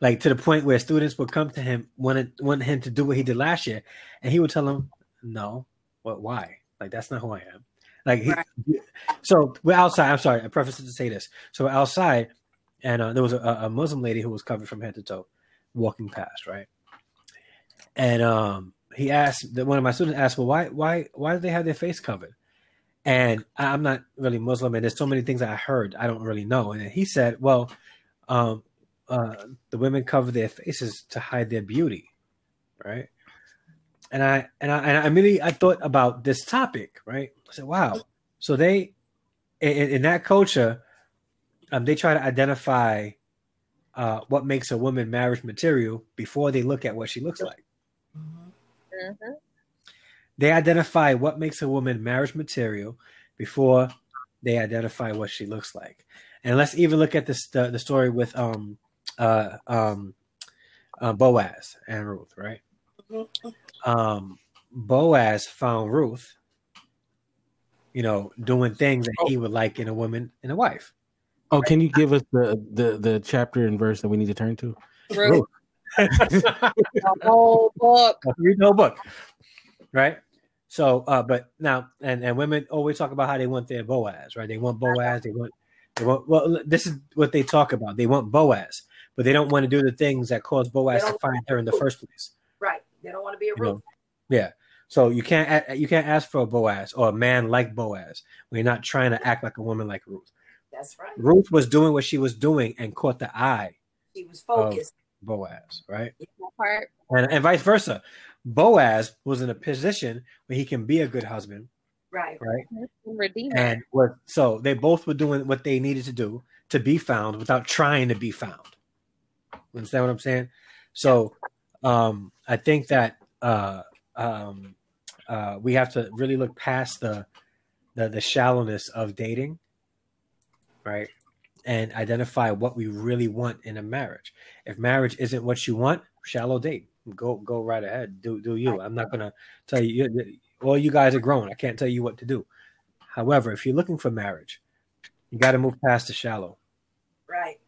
like to the point where students would come to him, wanted, wanted him to do what he did last year. And he would tell them, no, what, why? Like, that's not who I am. Like, he, Right. so we're outside. I'm sorry. I preface it to say this. So we're outside, and uh, there was a, a Muslim lady who was covered from head to toe, walking past, right? And um, he asked that one of my students asked, "Well, why, why, why do they have their face covered?" And I- I'm not really Muslim, and there's so many things I heard I don't really know. And he said, "Well, um, uh, the women cover their faces to hide their beauty, right?" And I and I and I immediately I thought about this topic, right? I said, "Wow." So they in, in that culture, um, they try to identify uh, what makes a woman marriage material before they look at what she looks like. Mhm. Mhm. They identify what makes a woman marriage material before they identify what she looks like. And let's even look at this the, the story with um uh um uh, Boaz and Ruth, right? Um, Boaz found Ruth, you know, doing things that he would like in a woman and a wife. Oh, can you give us the, the the chapter and verse that we need to turn to? Ruth, the whole book. read the whole book, right? So, uh, but now, and and women always talk about how they want their Boaz, right? They want Boaz. They want, they want. Well, this is what they talk about. They want Boaz, but they don't want to do the things that cause Boaz to find her in the first place. Right. They don't want to be a You know? roof. Yeah. So you can't you can't ask for a Boaz or a man like Boaz when you're not trying to act like a woman like Ruth. That's right. Ruth was doing what she was doing and caught the eye She was focused. of Boaz, right? Part. And, and vice versa. Boaz was in a position where he can be a good husband, right. right? Redeemer. And was, so they both were doing what they needed to do to be found without trying to be found. Understand what I'm saying? So um, I think that uh, um, uh, we have to really look past the, the the shallowness of dating, right? And identify what we really want in a marriage. If marriage isn't what you want, shallow date. Go go right ahead. Do do you? I'm not gonna tell you. you- All you guys are grown. I can't tell you what to do. However, if you're looking for marriage, you got to move past the shallow. Right.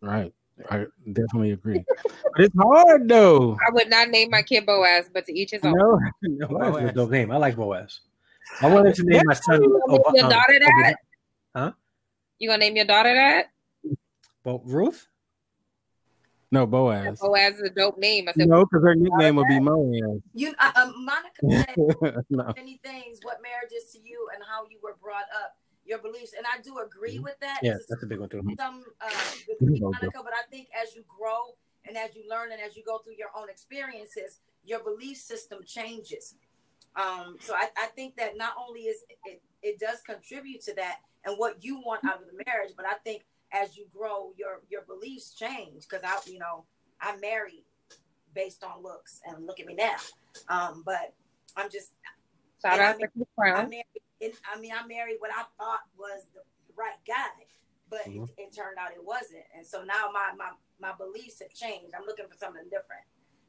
Right. I definitely agree. but it's hard though. I would not name my kid Boaz, but to each his own. No, no, Boaz is a dope name. I like Boaz. I wanted to name my son. You name Ob- your um, daughter that? Huh? You gonna name your daughter that? Well, Ruth. no Boaz. Boaz is a dope name. I said, No, because her nickname would be Moaz. You, uh, uh, Monica said no. many things. What marriage is to you and how you were brought up, your beliefs, and I do agree with that. Yeah, that's a big one too. some uh, with. Monica, but I think as you grow and as you learn and as you go through your own experiences, your belief system changes. Um, so I, I think that not only is it, it does contribute to that and what you want out of the marriage, but I think as you grow, your your beliefs change. Because I, you know, I married based on looks, and look at me now. Um, but I'm just shout out to Chris I Brown. married. It, I mean, I married what I thought was the right guy, but Mhm. it, it turned out it wasn't. And so now my my my beliefs have changed. I'm looking for something different.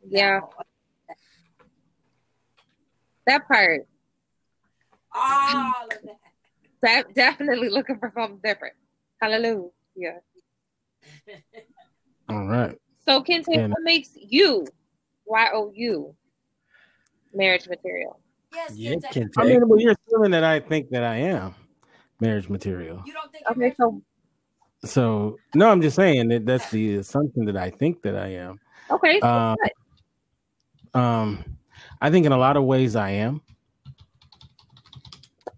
Yeah, Now, that part. all of that. That definitely looking for something different. Hallelujah. Yeah. All right. So Kente, And- what makes you Y O U marriage material? Yes, Yeah, Kente. Kente. I mean, well, you're assuming that I think that I am. marriage material. You don't think? Okay, so So no, I'm just saying that that's the assumption that I think that I am. okay, so Um. Um, I think in a lot of ways I am.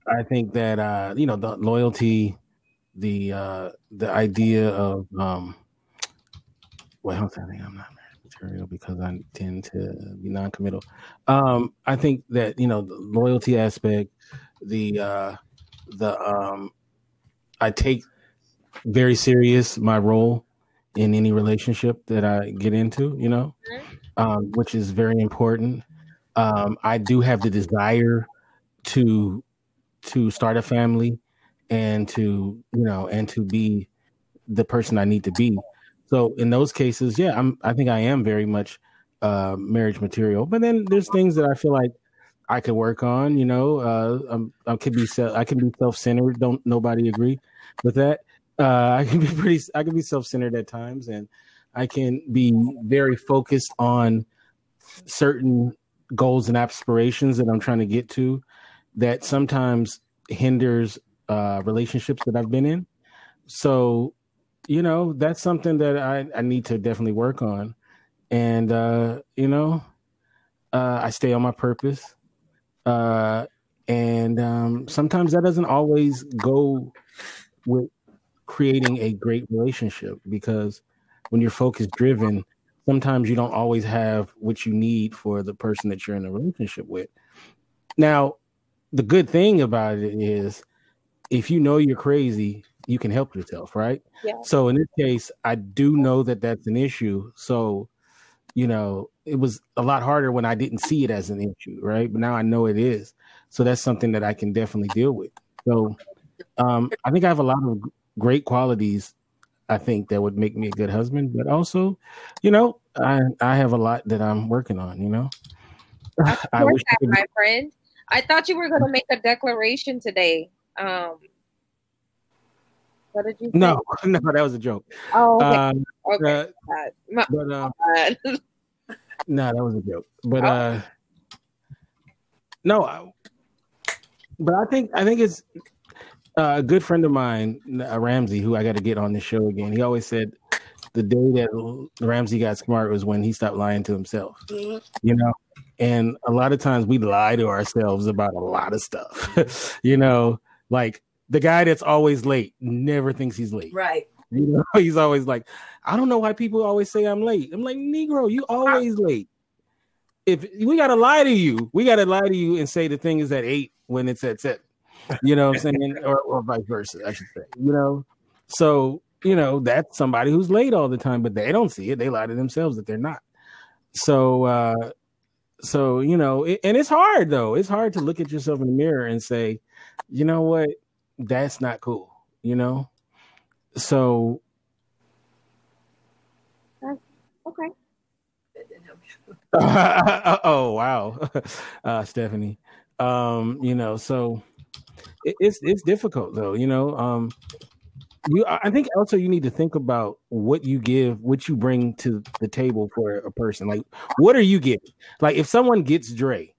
I think that uh, you know the loyalty, the uh, the idea of um, well, I think I'm not marriage material because I tend to be non-committal. Um, I think that you know the loyalty aspect, the uh, the um, I take very serious my role in any relationship that I get into. You know, um, which is very important. Um, I do have the desire to to start a family and to you know and to be the person I need to be. So in those cases, yeah, I'm I think I am very much uh, marriage material. But then there's things that I feel like I could work on. You know, uh, I'm, I could be se- I can be self centered. Don't nobody agree with that? Uh, I can be pretty. I can be self centered at times, and I can be very focused on certain goals and aspirations that I'm trying to get to. That sometimes hinders uh, relationships that I've been in. So, you know, that's something that I, I need to definitely work on. And uh, you know, uh, I stay on my purpose. Uh, and um, sometimes that doesn't always go with creating a great relationship because when you're focus driven, sometimes you don't always have what you need for the person that you're in a relationship with. Now, the good thing about it is if you know you're crazy, you can help yourself, right? Yeah. So in this case, I do know that that's an issue. So, you know, it was a lot harder when I didn't see it as an issue, right? But now I know it is. So that's something that I can definitely deal with. So um, I think I have a lot of great qualities. I think that would make me a good husband, but also, you know, I I have a lot that I'm working on. You know, I wish that, my friend. I thought you were going to make a declaration today. Um, what did you? Say? no, no, that was a joke. Oh, okay. Um, okay. uh, My but uh, no, that was a joke. But Oh. uh, no, I, but I think I think it's uh, a good friend of mine, uh, Ramsey, who I got to get on the show again. He always said the day that Ramsey got smart was when he stopped lying to himself. Mhm. you know and a lot of times we lie to ourselves about a lot of stuff you know like the guy that's always late never thinks he's late. Right. you know he's always like i don't know why people always say i'm late. I'm like negro you always late. If we gotta lie to you we gotta lie to you and say the thing is at eight when it's at seven you know what i'm saying? Or, or vice versa i should say you know? So you know that's somebody who's late all the time but they don't see it. They lie to themselves that they're not. So uh so you know it, and it's hard though. It's hard to look at yourself in the mirror and say you know what that's not cool you know? So okay. oh wow. Uh stephanie. Um you know so it, it's it's difficult though you know? Um you i I think also you need to think about what you give what you bring to the table for a person. Like what are you getting like if someone gets dre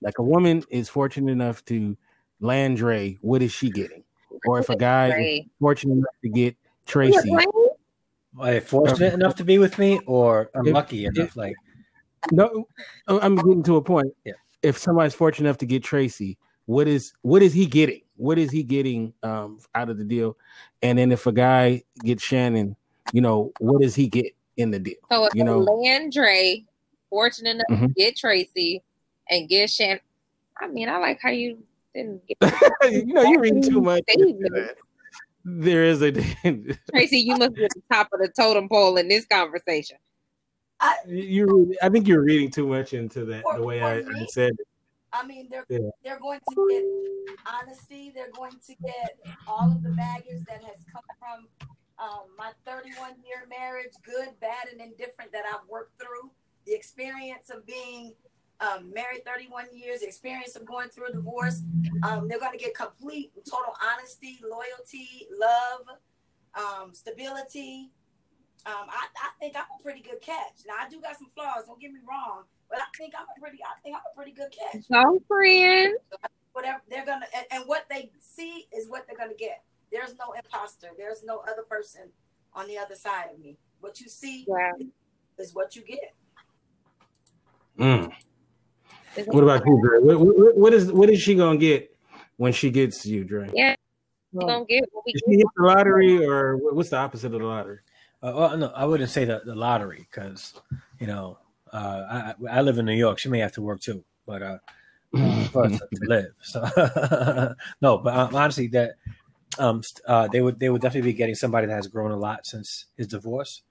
like a woman is fortunate enough to land dre what is she getting or if a guy is fortunate enough to get tracy were? Are they fortunate enough to be with me, or unlucky If- enough? Like, No, I'm getting to a point. Yeah. If somebody's fortunate enough to get Tracy, what is what is he getting? What is he getting um, out of the deal? And then if a guy gets Shannon, you know, what does he get in the deal? So if You know- Landry fortunate enough to Mhm. get Tracy and get Shannon. I mean, I like how you didn't get you know, you're reading too much. into Statement. that. There is a Tracy. You must be at the top of the totem pole in this conversation. I, you. I think you're reading too much into that. For- The way for I, I said it. I mean, they're Yeah. they're going to get honesty. They're going to get all of the baggage that has come from um, my 31 year marriage, good, bad, and indifferent that I've worked through. The experience of being um, married 31 years, experience of going through a divorce. Um, they're going to get complete, total honesty, loyalty, love, um, stability. Um, I, I think I'm a pretty good catch. Now I do got some flaws. Don't get me wrong, but I think I'm a pretty. I think I'm a pretty good catch. So, friend. whatever they're gonna and, and what they see is what they're gonna get. There's no imposter. There's no other person on the other side of me. What you see Yeah. is what you get. Mm. What about you, Dre? What, what, what is what is she gonna get when she gets you, Dre? Yeah. We're gonna get what we Did she hit the lottery, or what's the opposite of the lottery? Uh, well, no, I wouldn't say the, the lottery because you know uh, I I I live in New York. She may have to work too, but uh, for us to live. So no, but um, honestly, that um, uh, they would they would definitely be getting somebody that has grown a lot since his divorce,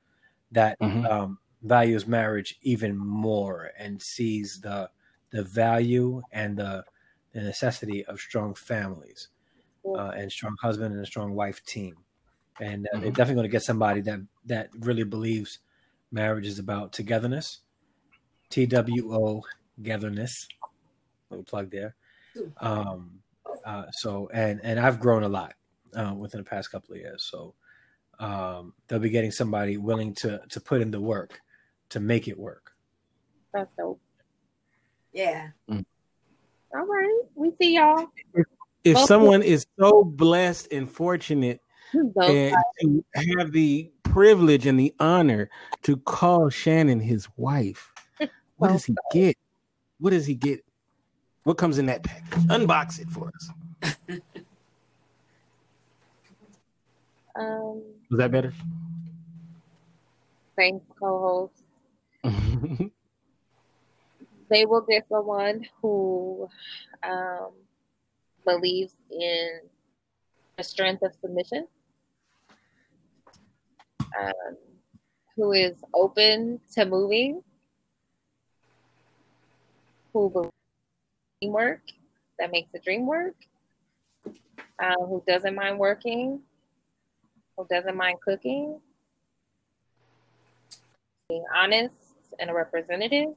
that Mhm. um, values marriage even more and sees the the value and the the necessity of strong families uh, and strong husband and a strong wife team. And uh, they're Mhm. definitely going to get somebody that that really believes marriage is about togetherness, T W O, togetherness. Little plug there. Um, uh, so and and I've grown a lot uh, within the past couple of years. So um, they'll be getting somebody willing to to put in the work to make it work. That's dope. Yeah. All right. We see y'all. If Well, someone is so blessed and fortunate and to have the privilege and the honor to call Shannon his wife, what does he get? What does he get? What comes in that package? Unbox it for us. um Was that better? thanks co-host. They will get someone who um believes in the strength of submission. Um, who is open to moving, who believes in teamwork that makes the dream work, uh, who doesn't mind working, who doesn't mind cooking, being honest and a representative.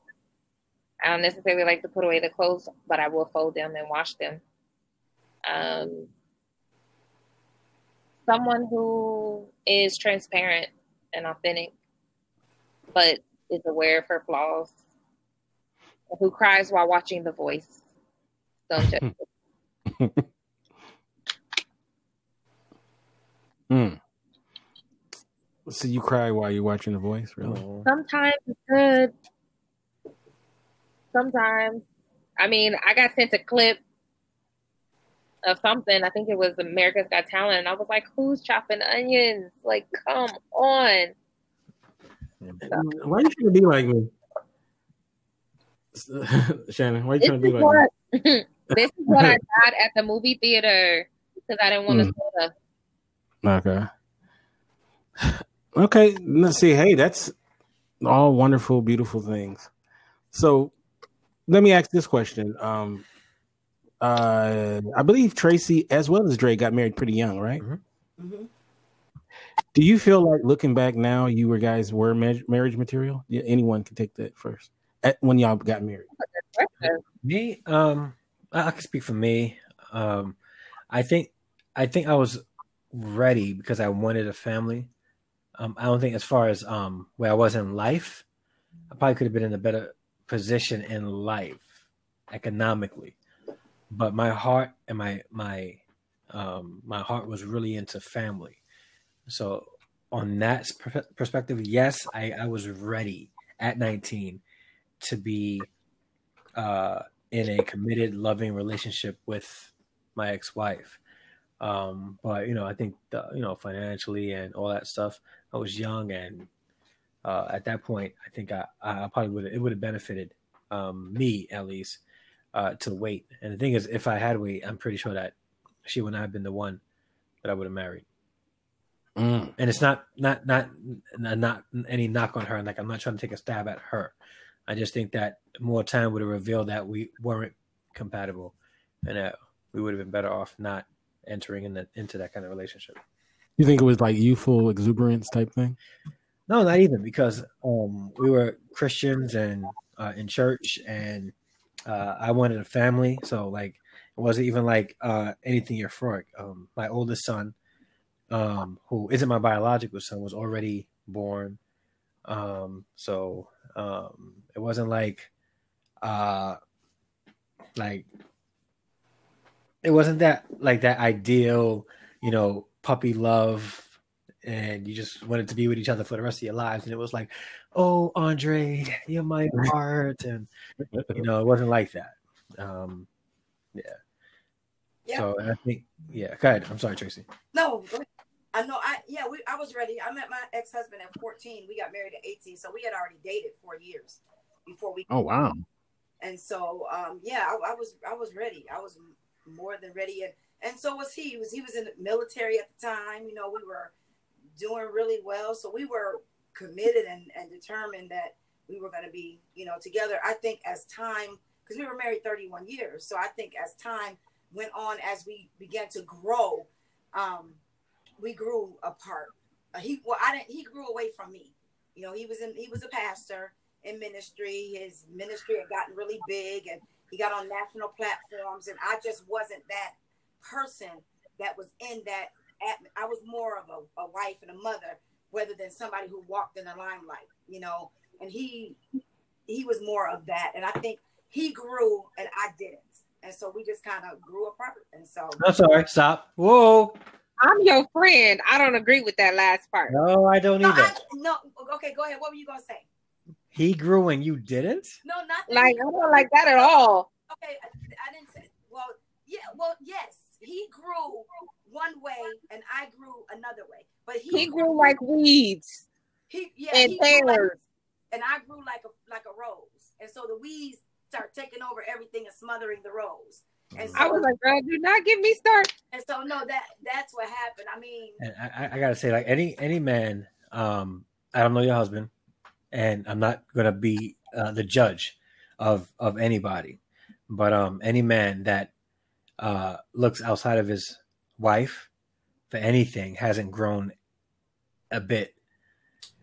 I don't necessarily like to put away the clothes, but I will fold them and wash them. Um, someone who is transparent and authentic, but is aware of her flaws, who cries while watching The Voice. Don't judge. me. Hmm. So you cry while you're watching The Voice, really? Sometimes it's good. Sometimes, I mean, I got sent a clip of something. I think it was America's Got Talent, and I was like, "Who's chopping onions? Like, come on!" Why are you trying to be like me? Shannon, why are you This trying to is be like me? this is what I got at the movie theater because I didn't want to Mm. soda. Okay. Okay. Let's see. Hey, that's all wonderful, beautiful things. So let me ask this question. Um uh I believe Tracy as well as Dre got married pretty young, right? hmm Do you feel like looking back now you were guys were ma- marriage material? Yeah, anyone can take that first. At, when y'all got married. Me, um, I, I can speak for me. Um, I think, I think I was ready because I wanted a family. Um, I don't think as far as um where I was in life, I probably could have been in a better position in life economically, but my heart and my my um my heart was really into family. So on that per- perspective, yes, I I was ready at 19 to be uh in a committed, loving relationship with my ex-wife. Um, but you know, I think the, you know financially and all that stuff. I was young, and uh, at that point, I think I, I probably would it would have benefited um, me at least uh, to wait. And the thing is, if I had wait, I'm pretty sure that she would not have been the one that I would have married. Mm. And it's not not not not any knock on her. Like I'm not trying to take a stab at her. I just think that more time would have revealed that we weren't compatible, and that we would have been better off not entering in the, into that kind of relationship. You think it was like youthful exuberance type thing? No, not even because um, we were Christians and uh, in church, and uh, I wanted a family. So like, it wasn't even like uh, anything euphoric. Um, my oldest son, um, who isn't my biological son, was already born. Um, so um, it wasn't like, uh, like it wasn't that like that ideal, you know, puppy love and you just wanted to be with each other for the rest of your lives. And it was like, oh, Andre, you're my heart. And, you know, it wasn't like that. Um, yeah. yeah. So I think, yeah, go ahead. I'm sorry, Tracy. No, I know. I, yeah, we, I was ready. I met my ex husband at 14. We got married at 18. So we had already dated four years before we. Oh, wow. And so, um, yeah, I, I was, I was ready. I was more than ready. And, and so was he. he was, he was in the military at the time. You know, we were, doing really well. So we were committed and, and determined that we were going to be, you know, together. I think as time, because we were married 31 years. So I think as time went on, as we began to grow, um, we grew apart. Uh, he, well, I didn't, he grew away from me. You know, he was in, he was a pastor in ministry. His ministry had gotten really big and he got on national platforms. And I just wasn't that person that was in that at, I was more of a, a wife and a mother rather than somebody who walked in the limelight, you know. And he he was more of that, and I think he grew and I didn't, and so we just kind of grew apart. And so I'm sorry, stop. Whoa. I'm your friend. I don't agree with that last part. No, I don't no, either. I, no, okay, go ahead. What were you gonna say? He grew and you didn't. No, not like I don't like that at all. Okay, I, I didn't say. Well, yeah, well, yes, he grew one way and I grew another way. But he, he grew like weeds. He yeah, and he like, and I grew like a like a rose. And so the weeds start taking over everything and smothering the rose. And so, I was like, girl, do not get me started. And so no, that that's what happened. I mean I, I gotta say, like any any man, um, I don't know your husband, and I'm not gonna be uh, the judge of of anybody, but um any man that uh looks outside of his wife for anything hasn't grown a bit.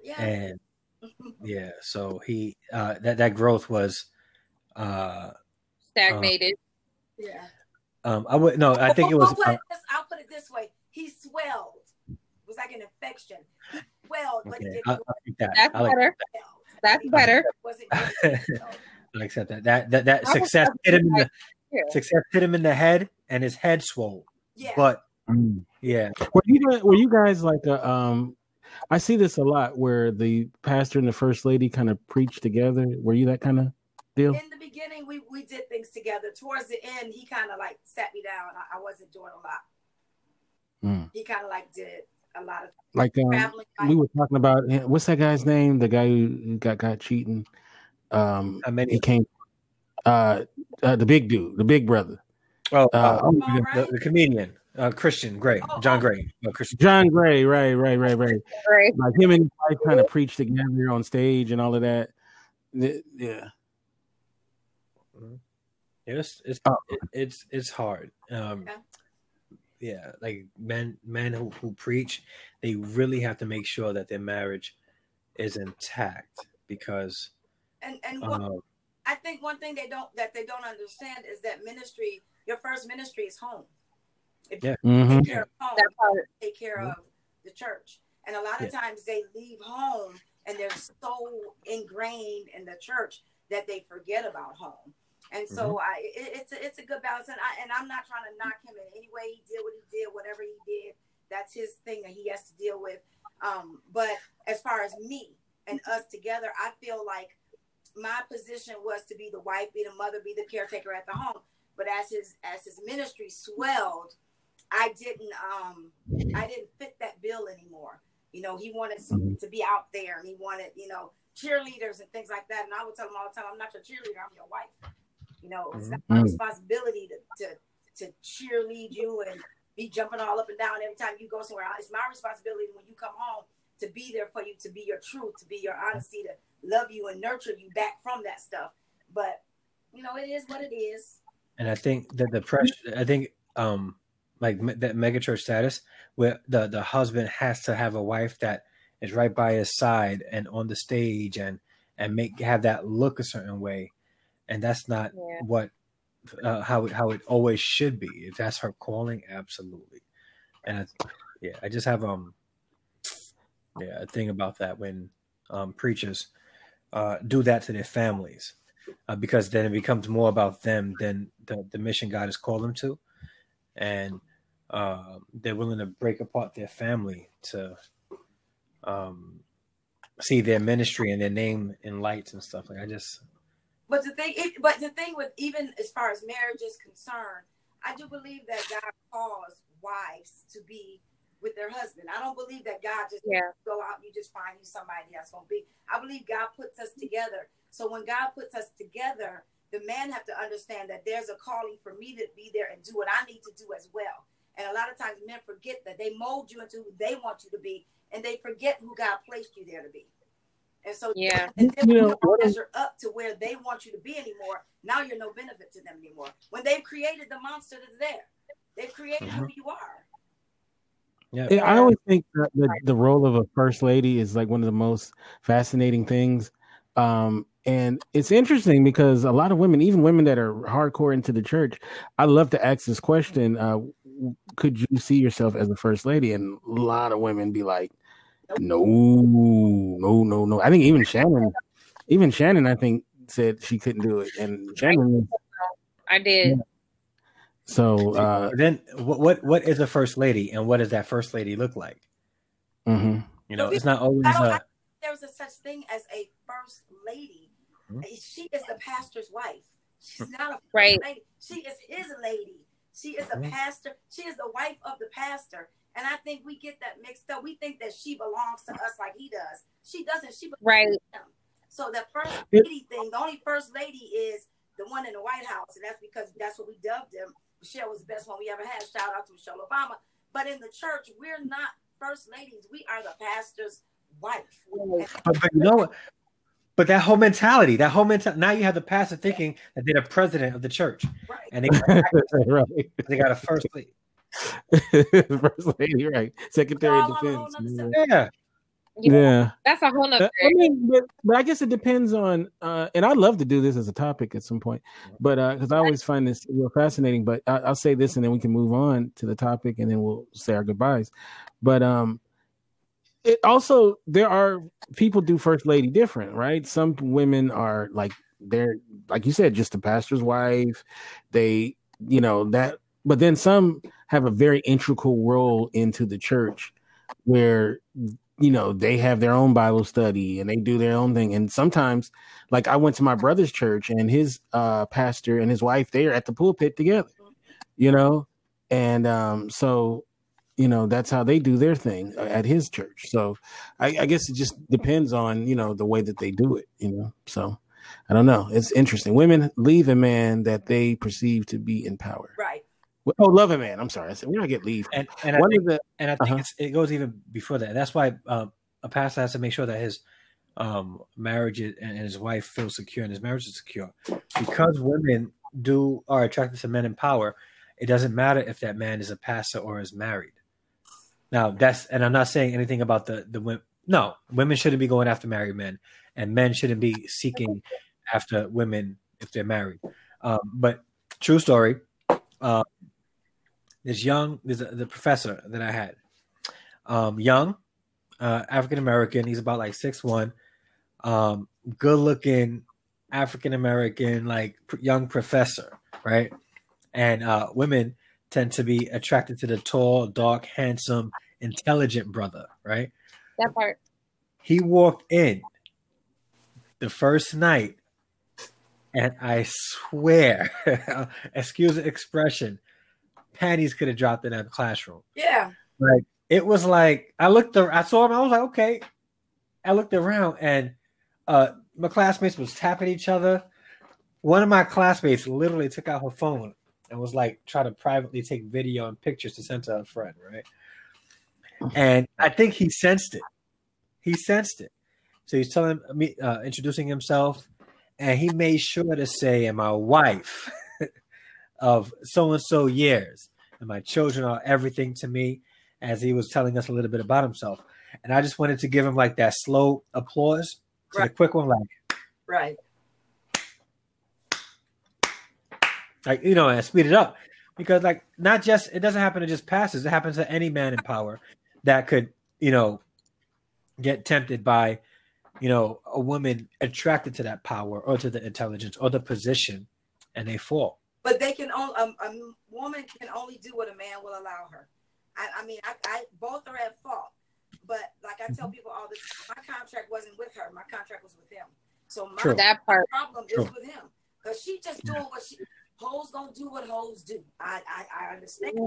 Yeah. And yeah, so he uh that that growth was uh stagnated. Uh, yeah. Um I would no, I think it was I'll put it, this, I'll put it this way. He swelled. It was like an infection. He swelled, but okay. he I'll, didn't that. That's like better. that. That's better. Wasn't good, so. I accept that. That that that success hit him in the success hit him in the head and his head swole. Yeah. But Mm. yeah. Were you guys, were you guys like a um? I see this a lot where the pastor and the first lady kind of preach together. Were you that kind of deal? In the beginning, we we did things together. Towards the end, he kind of like sat me down. I, I wasn't doing a lot. Mm. He kind of like did a lot of like um, we were talking about what's that guy's name? The guy who got got cheating. Um, How many? he came. Uh, uh, the big dude, the big brother. Oh, Uh, uh, the, the comedian, uh, Christian Gray, Oh, John oh. Gray, uh, Christian. John Gray, right, right, right, right. Right. Like him and his wife kind of preach together on stage and all of that. Th- Yeah. It's it's Oh. it, it's it's hard. Um, Yeah. yeah, like men men who, who preach, they really have to make sure that their marriage is intact because And and what, um, I think one thing they don't that they don't understand is that ministry, your first ministry is home. If Yeah. you Mhm. take care of home, That part. take care Mhm. of the church. And a lot of times they leave home and they're so ingrained in the church that they forget about home. And so I, it, it's a, it's a good balance. And I and I'm not trying to knock him in any way. He did what he did, whatever he did. That's his thing that he has to deal with. Um, but as far as me and us together, I feel like my position was to be the wife, be the mother, be the caretaker at the home. But as his as his ministry swelled, I didn't um I didn't fit that bill anymore. You know, he wanted to, to be out there and he wanted, you know, cheerleaders and things like that. And I would tell him all the time, I'm not your cheerleader, I'm your wife. You know, it's not my Mhm. responsibility to, to to cheerlead you and be jumping all up and down every time you go somewhere. It's my responsibility when you come home to be there for you, to be your truth, to be your honesty, to love you and nurture you back from that stuff. But you know, it is what it is. And I think that the pressure, I think, um, like me- that megachurch status, where the the husband has to have a wife that is right by his side and on the stage and and make have that look a certain way, and that's not Yeah. what uh, how it how it always should be. If that's her calling, absolutely. And I, yeah, I just have um yeah a thing about that when um preachers uh do that to their families uh, because then it becomes more about them than the, the mission God has called them to. and uh, they're willing to break apart their family to um, see their ministry and their name in lights and stuff. Like I just. But the thing, it, but the thing with even as far as marriage is concerned, I do believe that God calls wives to be with their husband. I don't believe that God just yeah. go out and you just find you somebody that's gonna be. I believe God puts us together. So when God puts us together, the man have to understand that there's a calling for me to be there and do what I need to do as well. And a lot of times men forget that they mold you into who they want you to be, and they forget who God placed you there to be. And so, yeah, and then you don't measure up to where they want you to be anymore. Now you're no benefit to them anymore. When they've created the monster that's there, they've created mm-hmm. who you are. Yeah. yeah, I always think that the, the role of a first lady is like one of the most fascinating things. Um, and it's interesting because a lot of women, even women that are hardcore into the church, I love to ask this question: uh, Could you see yourself as a first lady? And a lot of women be like, "No, no, no, no." I think even Shannon, even Shannon, I think said she couldn't do it, and Shannon, I did. Yeah. So uh, then, what, what what is a first lady, and what does that first lady look like? Mm-hmm. You know, it's not always. A, Was a such thing as a first lady. Mm-hmm. She is the pastor's wife. She's not a right. lady. She is his lady. She is a mm-hmm. pastor. She is the wife of the pastor. And I think we get that mixed up. We think that she belongs to us like he does. She doesn't. She belongs right. So the first lady thing, the only first lady is the one in the White House, and that's because that's what we dubbed him Michelle was the best one we ever had. Shout out to Michelle Obama. But in the church, we're not first ladies. We are the pastor's wife. But, but you know what? But that whole mentality, that whole mentality, now you have the pastor thinking that they're the president of the church. Right. And they, right. they got a first lady. first lady, right. Secretary of Defense. Yeah. Yeah, that's a whole nother. I mean, but, but, I guess it depends on, uh, and I'd love to do this as a topic at some point, but because uh, I always find this real fascinating. But I, will say this, and then we can move on to the topic, and then we'll say our goodbyes. But um, it also there are people do first lady different, right? Some women are like they're like you said, just a pastor's wife. They, you know that, but then some have a very integral role into the church where you know, they have their own Bible study and they do their own thing. And sometimes, like I went to my brother's church and his uh, pastor and his wife, they are at the pulpit together, you know? And um, so, you know, that's how they do their thing at his church. So I, I guess it just depends on, you know, the way that they do it, you know? So I don't know. It's interesting. Women leave a man that they perceive to be in power. Right. Oh, love it, man. I'm sorry. I said we don't get leave. And and One I think, the, and I think uh-huh. it goes even before that. That's why uh, a pastor has to make sure that his um, marriage and his wife feel secure and his marriage is secure. Because women do are attracted to men in power, it doesn't matter if that man is a pastor or is married. Now that's and I'm not saying anything about the the women. No, women shouldn't be going after married men, and men shouldn't be seeking after women if they're married. Um, but true story. Uh, this young, this the professor that I had, um, young, uh, African American. He's about like six one, um, good looking African American, like young professor, right? And uh, women tend to be attracted to the tall, dark, handsome, intelligent brother, right? That part. He walked in the first night, and I swear, excuse the expression, panties could have dropped in that classroom. Yeah. Like it was like I looked I saw him, I was like, okay. I looked around and uh my classmates was tapping each other. One of my classmates literally took out her phone and was like trying to privately take video and pictures to send to a friend, right? And I think he sensed it. He sensed it. So he's telling me, uh, introducing himself, and he made sure to say, "And my wife." of so and so years, and my children are everything to me, as he was telling us a little bit about himself. And I just wanted to give him like that slow applause, right. the quick one, like right, like you know, and speed it up because like not just it doesn't happen to just passes; it happens to any man in power that could you know get tempted by you know a woman attracted to that power or to the intelligence or the position, and they fall but they can only um, a woman can only do what a man will allow her. I, I mean, I, I, both are at fault, but like I tell mm-hmm. people all this, my contract wasn't with her. My contract was with him. So my True. that part problem True. is with him because she just doing what she hoes gonna do what hoes do. I I, I understand,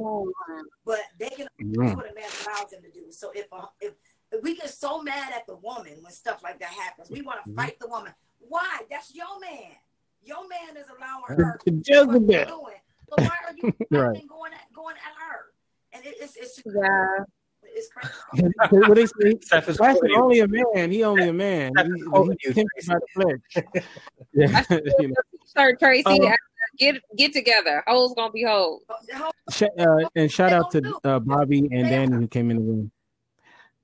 but they can do what a man allows them to do. So if a, if we get so mad at the woman when stuff like that happens, we want to mm-hmm. fight the woman. Why? That's your man. Your man is allowing her to do what doing. So why are you right. going at going at her? And it, it's it's yeah. It's crazy. what they say, that's only a man. He only a man. He, he, he by the flesh. yeah, you know. Start Tracy. Um, get get together. Hoes gonna be hoes. Uh, and shout out to uh, Bobby and Danny who came in the room.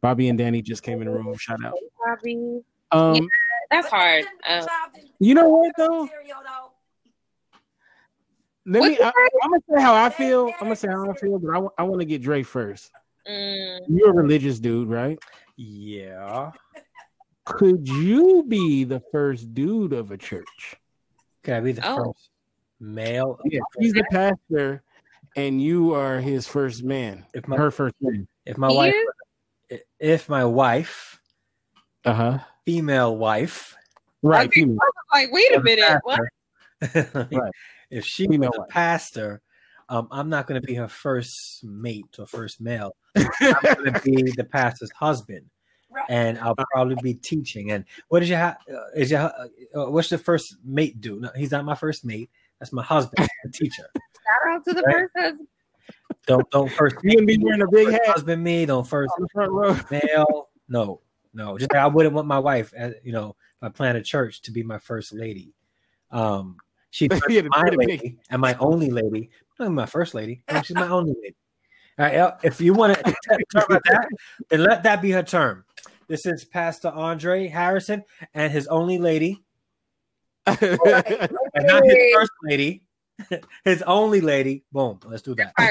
Bobby and Danny just came in the room. Shout out. Bobby. Um, yeah, that's hard. Um, you know what though? Let me. I, am gonna say how I feel. I'm gonna say how I feel, but I, I want to get Dre first. Mm. You're a religious dude, right? Yeah. Could you be the first dude of a church? Could I be the oh. first male? Yeah, he's the pastor, and you are his first man. If my, her first man. If my wife, if my wife, uh huh, female wife, right? Okay, female. like, wait a minute, what? right. If she female was a wife. pastor, um, I'm not going to be her first mate or first male. I'm going to be the pastor's husband, right. and I'll probably be teaching. And what is your uh, is your uh, what's the first mate do? No, he's not my first mate. That's my husband, the teacher. Shout out to the right? first husband. Don't don't first. You gonna be wearing a big hat. Husband, me. Don't first oh, front row. male. No, no. Just I wouldn't want my wife, as, you know, if I plan a church to be my first lady. Um, she's my lady and my only lady. Not my first lady. She's my only lady. All right. If you want to talk about that, then let that be her term. This is Pastor Andre Harrison and his only lady, and not his first lady, his only lady. Boom. Let's do that.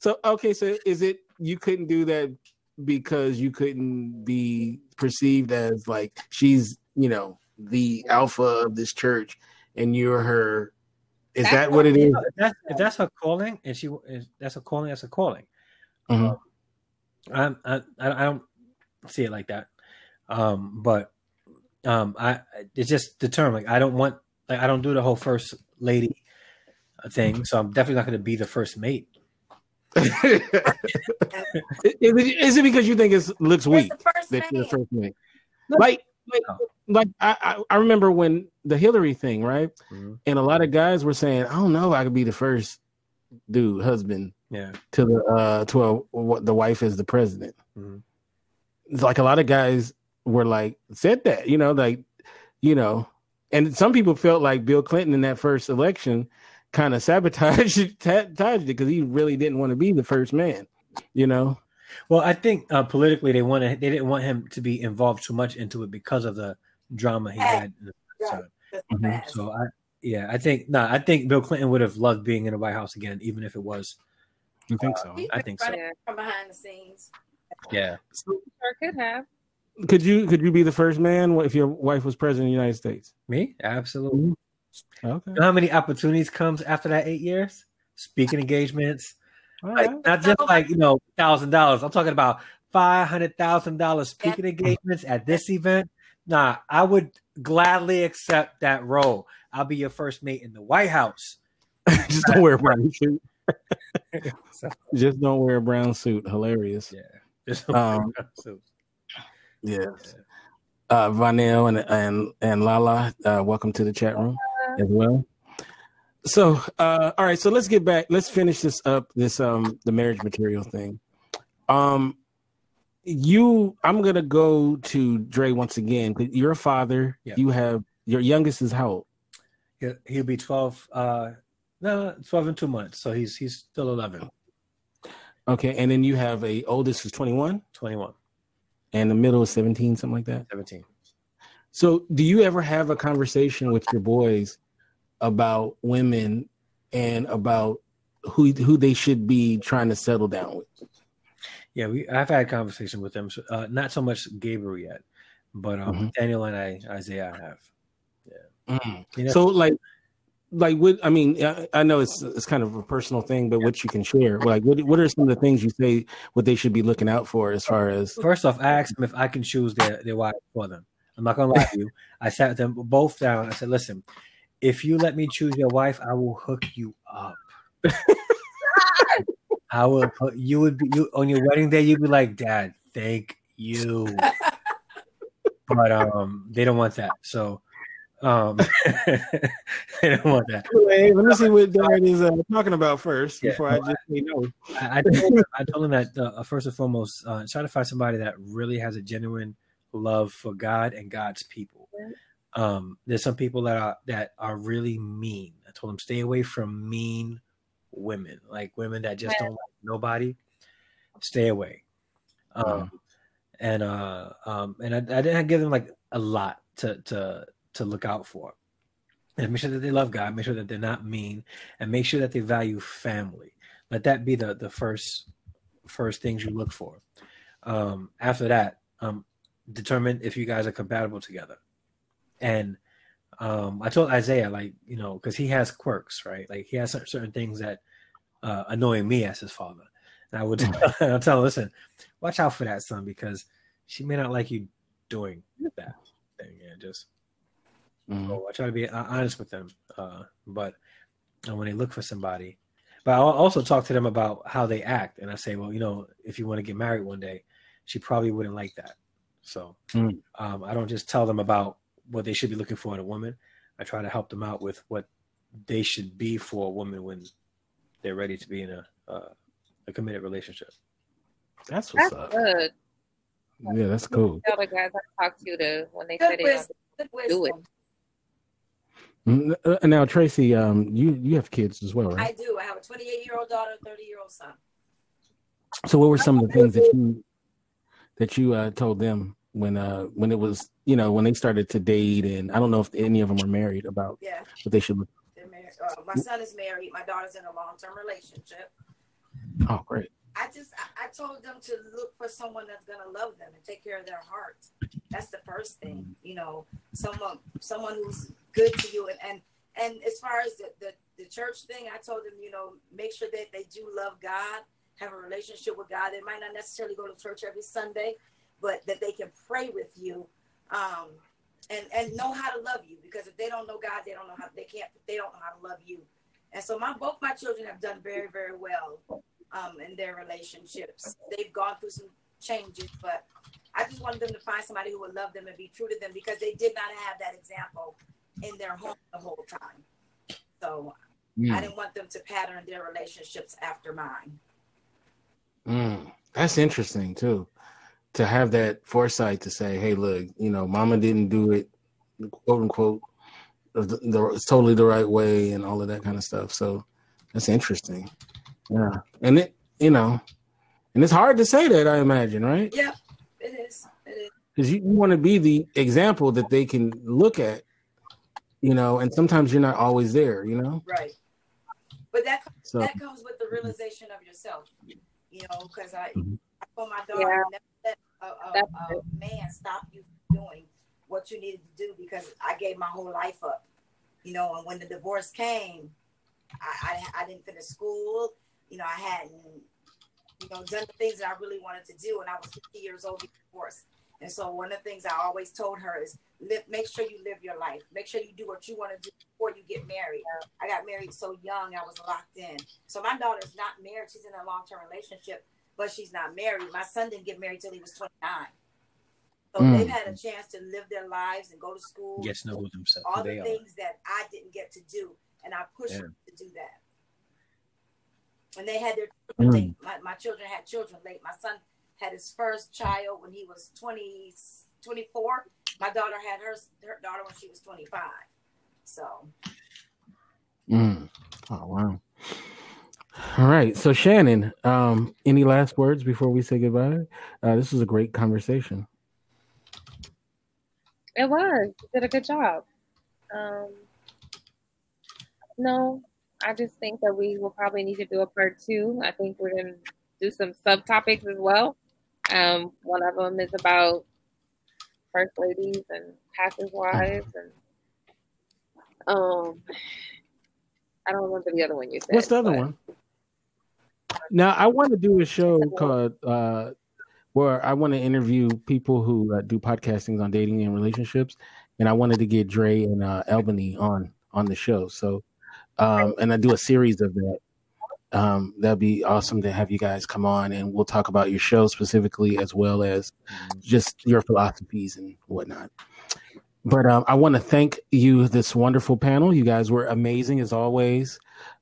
So okay, so is it you couldn't do that because you couldn't be perceived as like she's you know the alpha of this church and you're her is that's that what it is if that's, if that's her calling and she is that's a calling that's a calling mm-hmm. um, I, I, I don't see it like that um but um i it's just the term. like i don't want like i don't do the whole first lady thing so i'm definitely not going to be the first mate is, it, is it because you think it looks weak that you're the first man? Like, like, like I, I remember when the Hillary thing, right? Mm-hmm. And a lot of guys were saying, "I don't know, I could be the first dude, husband, yeah, to the uh to a, what the wife is the president." Mm-hmm. It's like a lot of guys were like said that, you know, like you know, and some people felt like Bill Clinton in that first election kind of sabotaged it because he really didn't want to be the first man, you know. Well, I think uh, politically they wanted they didn't want him to be involved too much into it because of the drama he had. So, mm-hmm. so I yeah, I think no, I think Bill Clinton would have loved being in the White House again, even if it was. You think uh, so? I think so. From behind the scenes. Yeah. Sure could have. Could you could you be the first man if your wife was president of the United States? Me, absolutely. Mm-hmm. Okay. You know how many opportunities comes after that eight years? Speaking engagements, like not just like you know thousand dollars. I'm talking about five hundred thousand dollars speaking engagements at this event. Nah, I would gladly accept that role. I'll be your first mate in the White House. just don't wear a brown suit. so. Just don't wear a brown suit. Hilarious. Yeah. Just um, Yes. Yeah. Uh, Vanel and and and Lala, uh, welcome to the chat room as well. So, uh, all right, so let's get back. Let's finish this up. This um the marriage material thing. Um, you, I'm gonna go to Dre once again. You're a father. Yep. You have your youngest is how old? Yeah, he'll be twelve. Uh, no, twelve and two months. So he's he's still eleven. Okay, and then you have a oldest is 21? 21. And the middle is 17, something like that? 17. So, do you ever have a conversation with your boys about women and about who who they should be trying to settle down with. Yeah, we I've had conversation with them. Uh, not so much Gabriel yet, but um, mm-hmm. Daniel and I, Isaiah, I have. Yeah. Mm-hmm. You know, so like, like what I mean, I, I, know it's it's kind of a personal thing, but what you can share, like what what are some of the things you say what they should be looking out for as far as first off, I asked them if I can choose their their wife for them. I'm not gonna lie to you. I sat them both down. I said, listen, if you let me choose your wife, I will hook you up. I will put you would be you on your wedding day, you'd be like, Dad, thank you. but um they don't want that. So um I don't want that. Anyway, let me see what Dad is uh, talking about first yeah, before I just say no. I, I, told, I told him that uh, first and foremost, uh, try to find somebody that really has a genuine love for God and God's people. Um, there's some people that are that are really mean. I told him stay away from mean women, like women that just don't like nobody. Stay away. Um, and uh, um, and I, I didn't give them like a lot to to to look out for. And make sure that they love God. Make sure that they're not mean, and make sure that they value family. Let that be the the first first things you look for. Um, after that, um, determine if you guys are compatible together. And um, I told Isaiah, like, you know, because he has quirks, right? Like he has certain things that uh, annoy me as his father. And I would I'll tell him, listen, watch out for that, son, because she may not like you doing that thing. Yeah, just mm-hmm. I try to be honest with them. Uh, but when they look for somebody, but I'll also talk to them about how they act. And I say, well, you know, if you want to get married one day, she probably wouldn't like that. So mm. um, I don't just tell them about what they should be looking for in a woman. I try to help them out with what they should be for a woman when they're ready to be in a uh, a committed relationship. That's what's that's up. Good. Yeah, that's cool. Tell the guys I talk to to when they say they do it. Uh, now, Tracy, um, you you have kids as well, right? I do. I have a 28 year old daughter, 30 year old son. So, what were some of the things that you that you uh, told them when uh when it was you know when they started to date and I don't know if any of them were married about yeah what they should look. Uh, my son is married. My daughter's in a long term relationship. Oh, great. I just I, I, told them to look for someone that's gonna love them and take care of their hearts. That's the first thing, you know. Someone someone who's good to you and and and as far as the, the the church thing, I told them, you know, make sure that they do love God, have a relationship with God. They might not necessarily go to church every Sunday, but that they can pray with you um, and and know how to love you because if they don't know God, they don't know how they can't they don't know how to love you. And so my both my children have done very very well um, in their relationships. They've gone through some changes, but I just wanted them to find somebody who would love them and be true to them because they did not have that example in their home the whole time. So mm. I didn't want them to pattern their relationships after mine. Mm. That's interesting too to have that foresight to say, "Hey, look, you know, Mama didn't do it, quote unquote, the, the, it's totally the right way, and all of that kind of stuff." So that's interesting. Yeah, and it, you know, and it's hard to say that. I imagine, right? Yeah, it is. It is because you, you want to be the example that they can look at, you know, and sometimes you're not always there, you know. Right. But that so, that comes with the realization of yourself, you know, because I, mm-hmm. I told my daughter yeah a, a, a man stop you from doing what you needed to do because I gave my whole life up. You know, and when the divorce came, I, I, I didn't finish school. You know, I hadn't, you know, done the things that I really wanted to do, and I was 50 years old divorced. And so one of the things I always told her is live, make sure you live your life. Make sure you do what you want to do before you get married. I got married so young, I was locked in. So my daughter's not married. She's in a long-term relationship but she's not married. My son didn't get married till he was 29. So mm. they've had a chance to live their lives and go to school. Yes, know themselves. All the things are. that I didn't get to do, and I pushed yeah. them to do that. And they had their mm. my, my children had children late. My son had his first child when he was 20, 24. My daughter had her her daughter when she was 25. So. Mm. Oh wow. All right. So Shannon, um, any last words before we say goodbye? Uh, this was a great conversation. It was. You did a good job. Um, no, I just think that we will probably need to do a part two. I think we're gonna do some subtopics as well. Um, one of them is about first ladies and pastors' wives, and um, I don't remember the other one you said. What's the other but... one? Now I want to do a show called uh, where I want to interview people who uh, do podcastings on dating and relationships, and I wanted to get Dre and uh, Albany on on the show. So, um, and I do a series of that. Um, that'd be awesome to have you guys come on, and we'll talk about your show specifically as well as just your philosophies and whatnot. But um, I want to thank you, this wonderful panel. You guys were amazing as always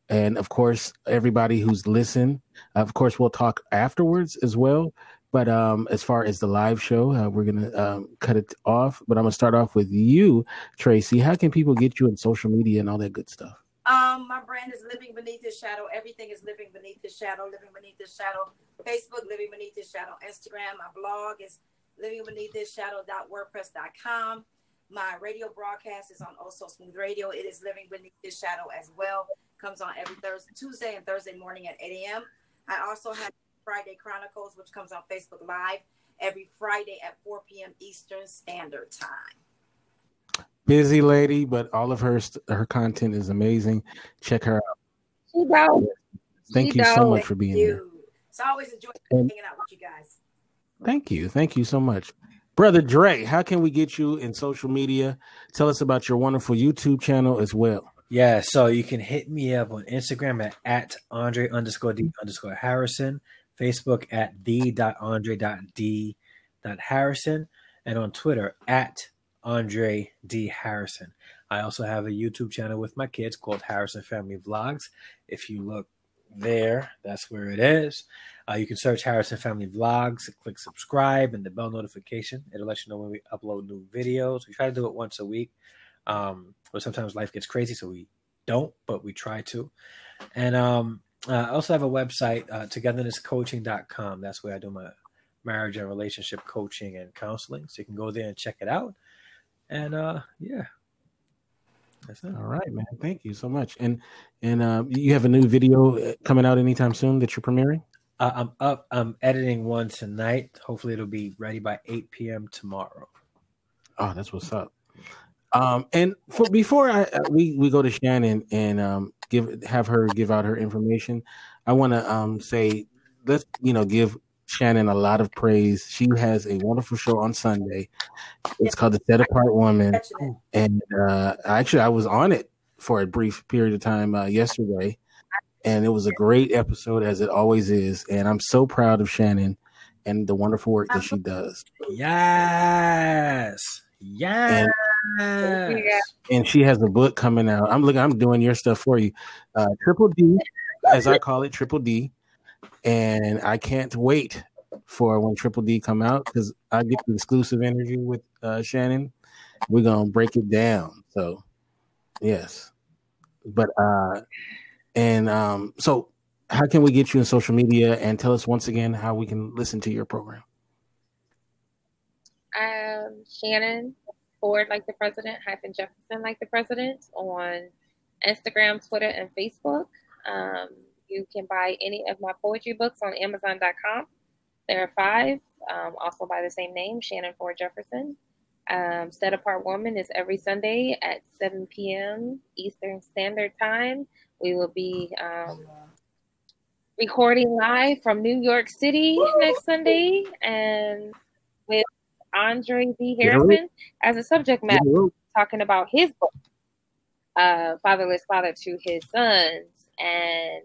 and of course everybody who's listened of course we'll talk afterwards as well but um, as far as the live show uh, we're gonna um, cut it off but i'm gonna start off with you tracy how can people get you in social media and all that good stuff um, my brand is Living Beneath His Shadow. Everything is Living Beneath His Shadow. Living Beneath His Shadow. Facebook, Living Beneath His Shadow. Instagram, my blog is Living Beneath His Shadow.wordpress.com. My radio broadcast is on Also Smooth Radio. It is Living Beneath His Shadow as well comes on every Thursday, Tuesday, and Thursday morning at 8 a.m. I also have Friday Chronicles, which comes on Facebook Live every Friday at 4 p.m. Eastern Standard Time. Busy lady, but all of her her content is amazing. Check her out. She does. Thank She you so much for being You. here. It's always a joy And- hanging out with you guys. Thank you. Thank you so much. Brother Dre, how can we get you in social media? Tell us about your wonderful YouTube channel as well. Yeah, so you can hit me up on Instagram at, at Andre underscore D underscore Harrison, Facebook at the.andre.d Harrison, and on Twitter at Andre D Harrison. I also have a YouTube channel with my kids called Harrison Family Vlogs. If you look there, that's where it is. Uh, you can search Harrison Family Vlogs, click subscribe, and the bell notification. It'll let you know when we upload new videos. We try to do it once a week. Um, but sometimes life gets crazy, so we don't, but we try to. And um, uh, I also have a website, uh, togethernesscoaching.com. That's where I do my marriage and relationship coaching and counseling. So you can go there and check it out. And uh, yeah, that's it. All right, man. Thank you so much. And and uh, you have a new video uh, coming out anytime soon that you're premiering. Uh, I'm up. I'm editing one tonight. Hopefully, it'll be ready by 8 p.m. tomorrow. Oh, that's what's up. Um, and for before I uh, we we go to Shannon and um give have her give out her information, I want to um say let's you know give Shannon a lot of praise. She has a wonderful show on Sunday. It's called The Set Apart Woman, and uh, actually I was on it for a brief period of time uh, yesterday, and it was a great episode as it always is. And I'm so proud of Shannon and the wonderful work that she does. Yes. Yes. Yeah. and she has a book coming out. I'm looking. I'm doing your stuff for you. Uh, Triple D, as I call it, Triple D, and I can't wait for when Triple D come out because I get the exclusive interview with uh, Shannon. We're gonna break it down. So, yes, but uh, and um, so how can we get you in social media and tell us once again how we can listen to your program? um, Shannon Ford like the president hyphen Jefferson like the president on Instagram, Twitter, and Facebook. Um, you can buy any of my poetry books on Amazon.com. There are five, um, also by the same name, Shannon Ford Jefferson. Um, Set Apart Woman is every Sunday at 7 p.m. Eastern Standard Time. We will be um, recording live from New York City next Sunday and with Andre D. Yeah. Harrison as a subject matter, talking about his book, uh, Fatherless Father to His Sons. And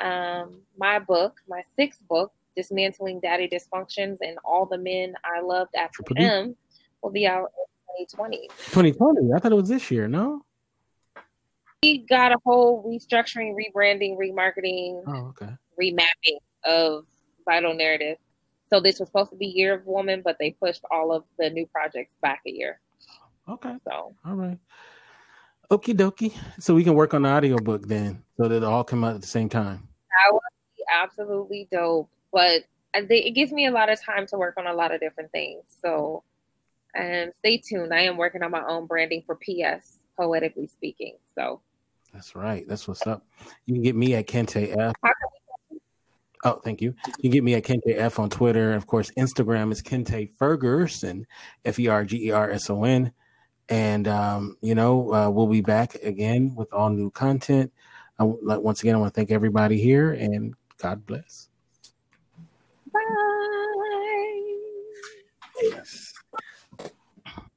um, my book, my sixth book, Dismantling Daddy Dysfunctions and All the Men I Loved After Triple D. Him, will be out in 2020. 2020. I thought it was this year. No. We got a whole restructuring, rebranding, remarketing, Oh, okay. remapping of Vital Narrative. So this was supposed to be Year of Woman, but they pushed all of the new projects back a year. Okay. So All right. Okie dokie. So we can work on the audiobook then, so that it all come out at the same time. that would be absolutely dope. But it gives me a lot of time to work on a lot of different things. So um, stay tuned. I am working on my own branding for PS, poetically speaking. So That's right. That's what's up. You can get me at Kente F. Oh, thank you. You can get me at Kente F on Twitter. Of course, Instagram is Kente Ferguson, F E R G E R S O N. And um, you know, uh, we'll be back again with all new content. I, once again, I want to thank everybody here, and God bless. Bye.